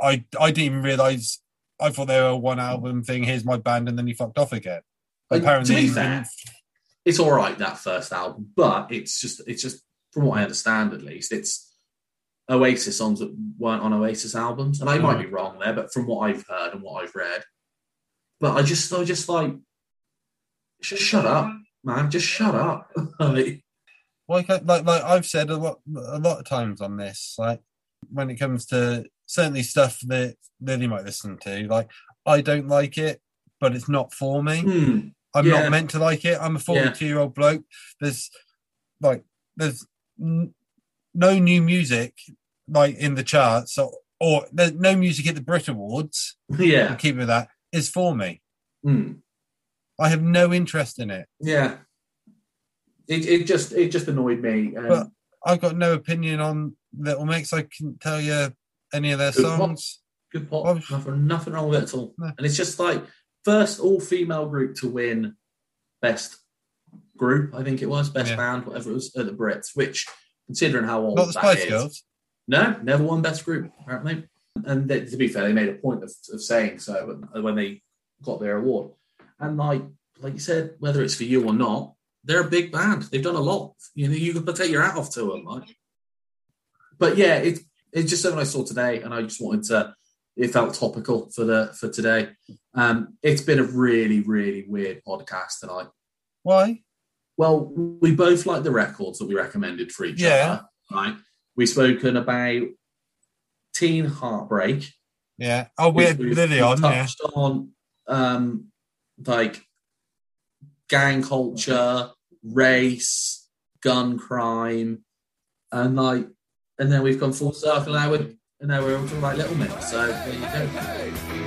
I, I didn't even realize, I thought they were a one album thing, here's my band, and then he fucked off again. Like, Apparently, it's all right that first album, but it's just it's just from what I understand at least, it's Oasis songs that weren't on Oasis albums, and I might be wrong there, but from what I've heard and what I've read, but I just I just like just shut up, man, just shut up. (laughs) Like, like like I've said a lot a lot of times on this, like when it comes to certainly stuff that Lily might listen to, like I don't like it, but it's not for me. hmm, I'm Yeah. not meant to like it. I'm a 42 year old bloke. There's like there's n- no new music like in the charts or, or there's no music at the Brit Awards. (laughs) yeah, I'll keep it with that is for me. hmm, I have no interest in it. yeah. It, it just it just annoyed me. And But- I've got no opinion on Little Mix. I can tell you any of their Good pop. songs. Good pop. Well, nothing, nothing wrong with it at all. No. And it's just like first all female group to win best group, I think it was, best Yeah. band, whatever it was, at the Brits, which considering how old Not the Spice is- Girls. No, never won best group, apparently. And they, to be fair, they made a point of, of saying so when- they got their award. And like like you said, whether it's for you or not, they're a big band. They've done a lot. You know, you can take your hat off to them, like. But yeah, it, it's just something I saw today, and I just wanted to. It felt topical for the for today. Um, it's been a really really weird podcast tonight. Why? Well, we both like the records that we recommended for each Yeah. other, right? We've spoken about teen heartbreak. Yeah. Oh, we had We've- Lily we've on. Yeah. touched on um, like gang culture, race, gun crime, and like, and then we've gone full circle now. With, and we're all talking about Little Mix. So there you go.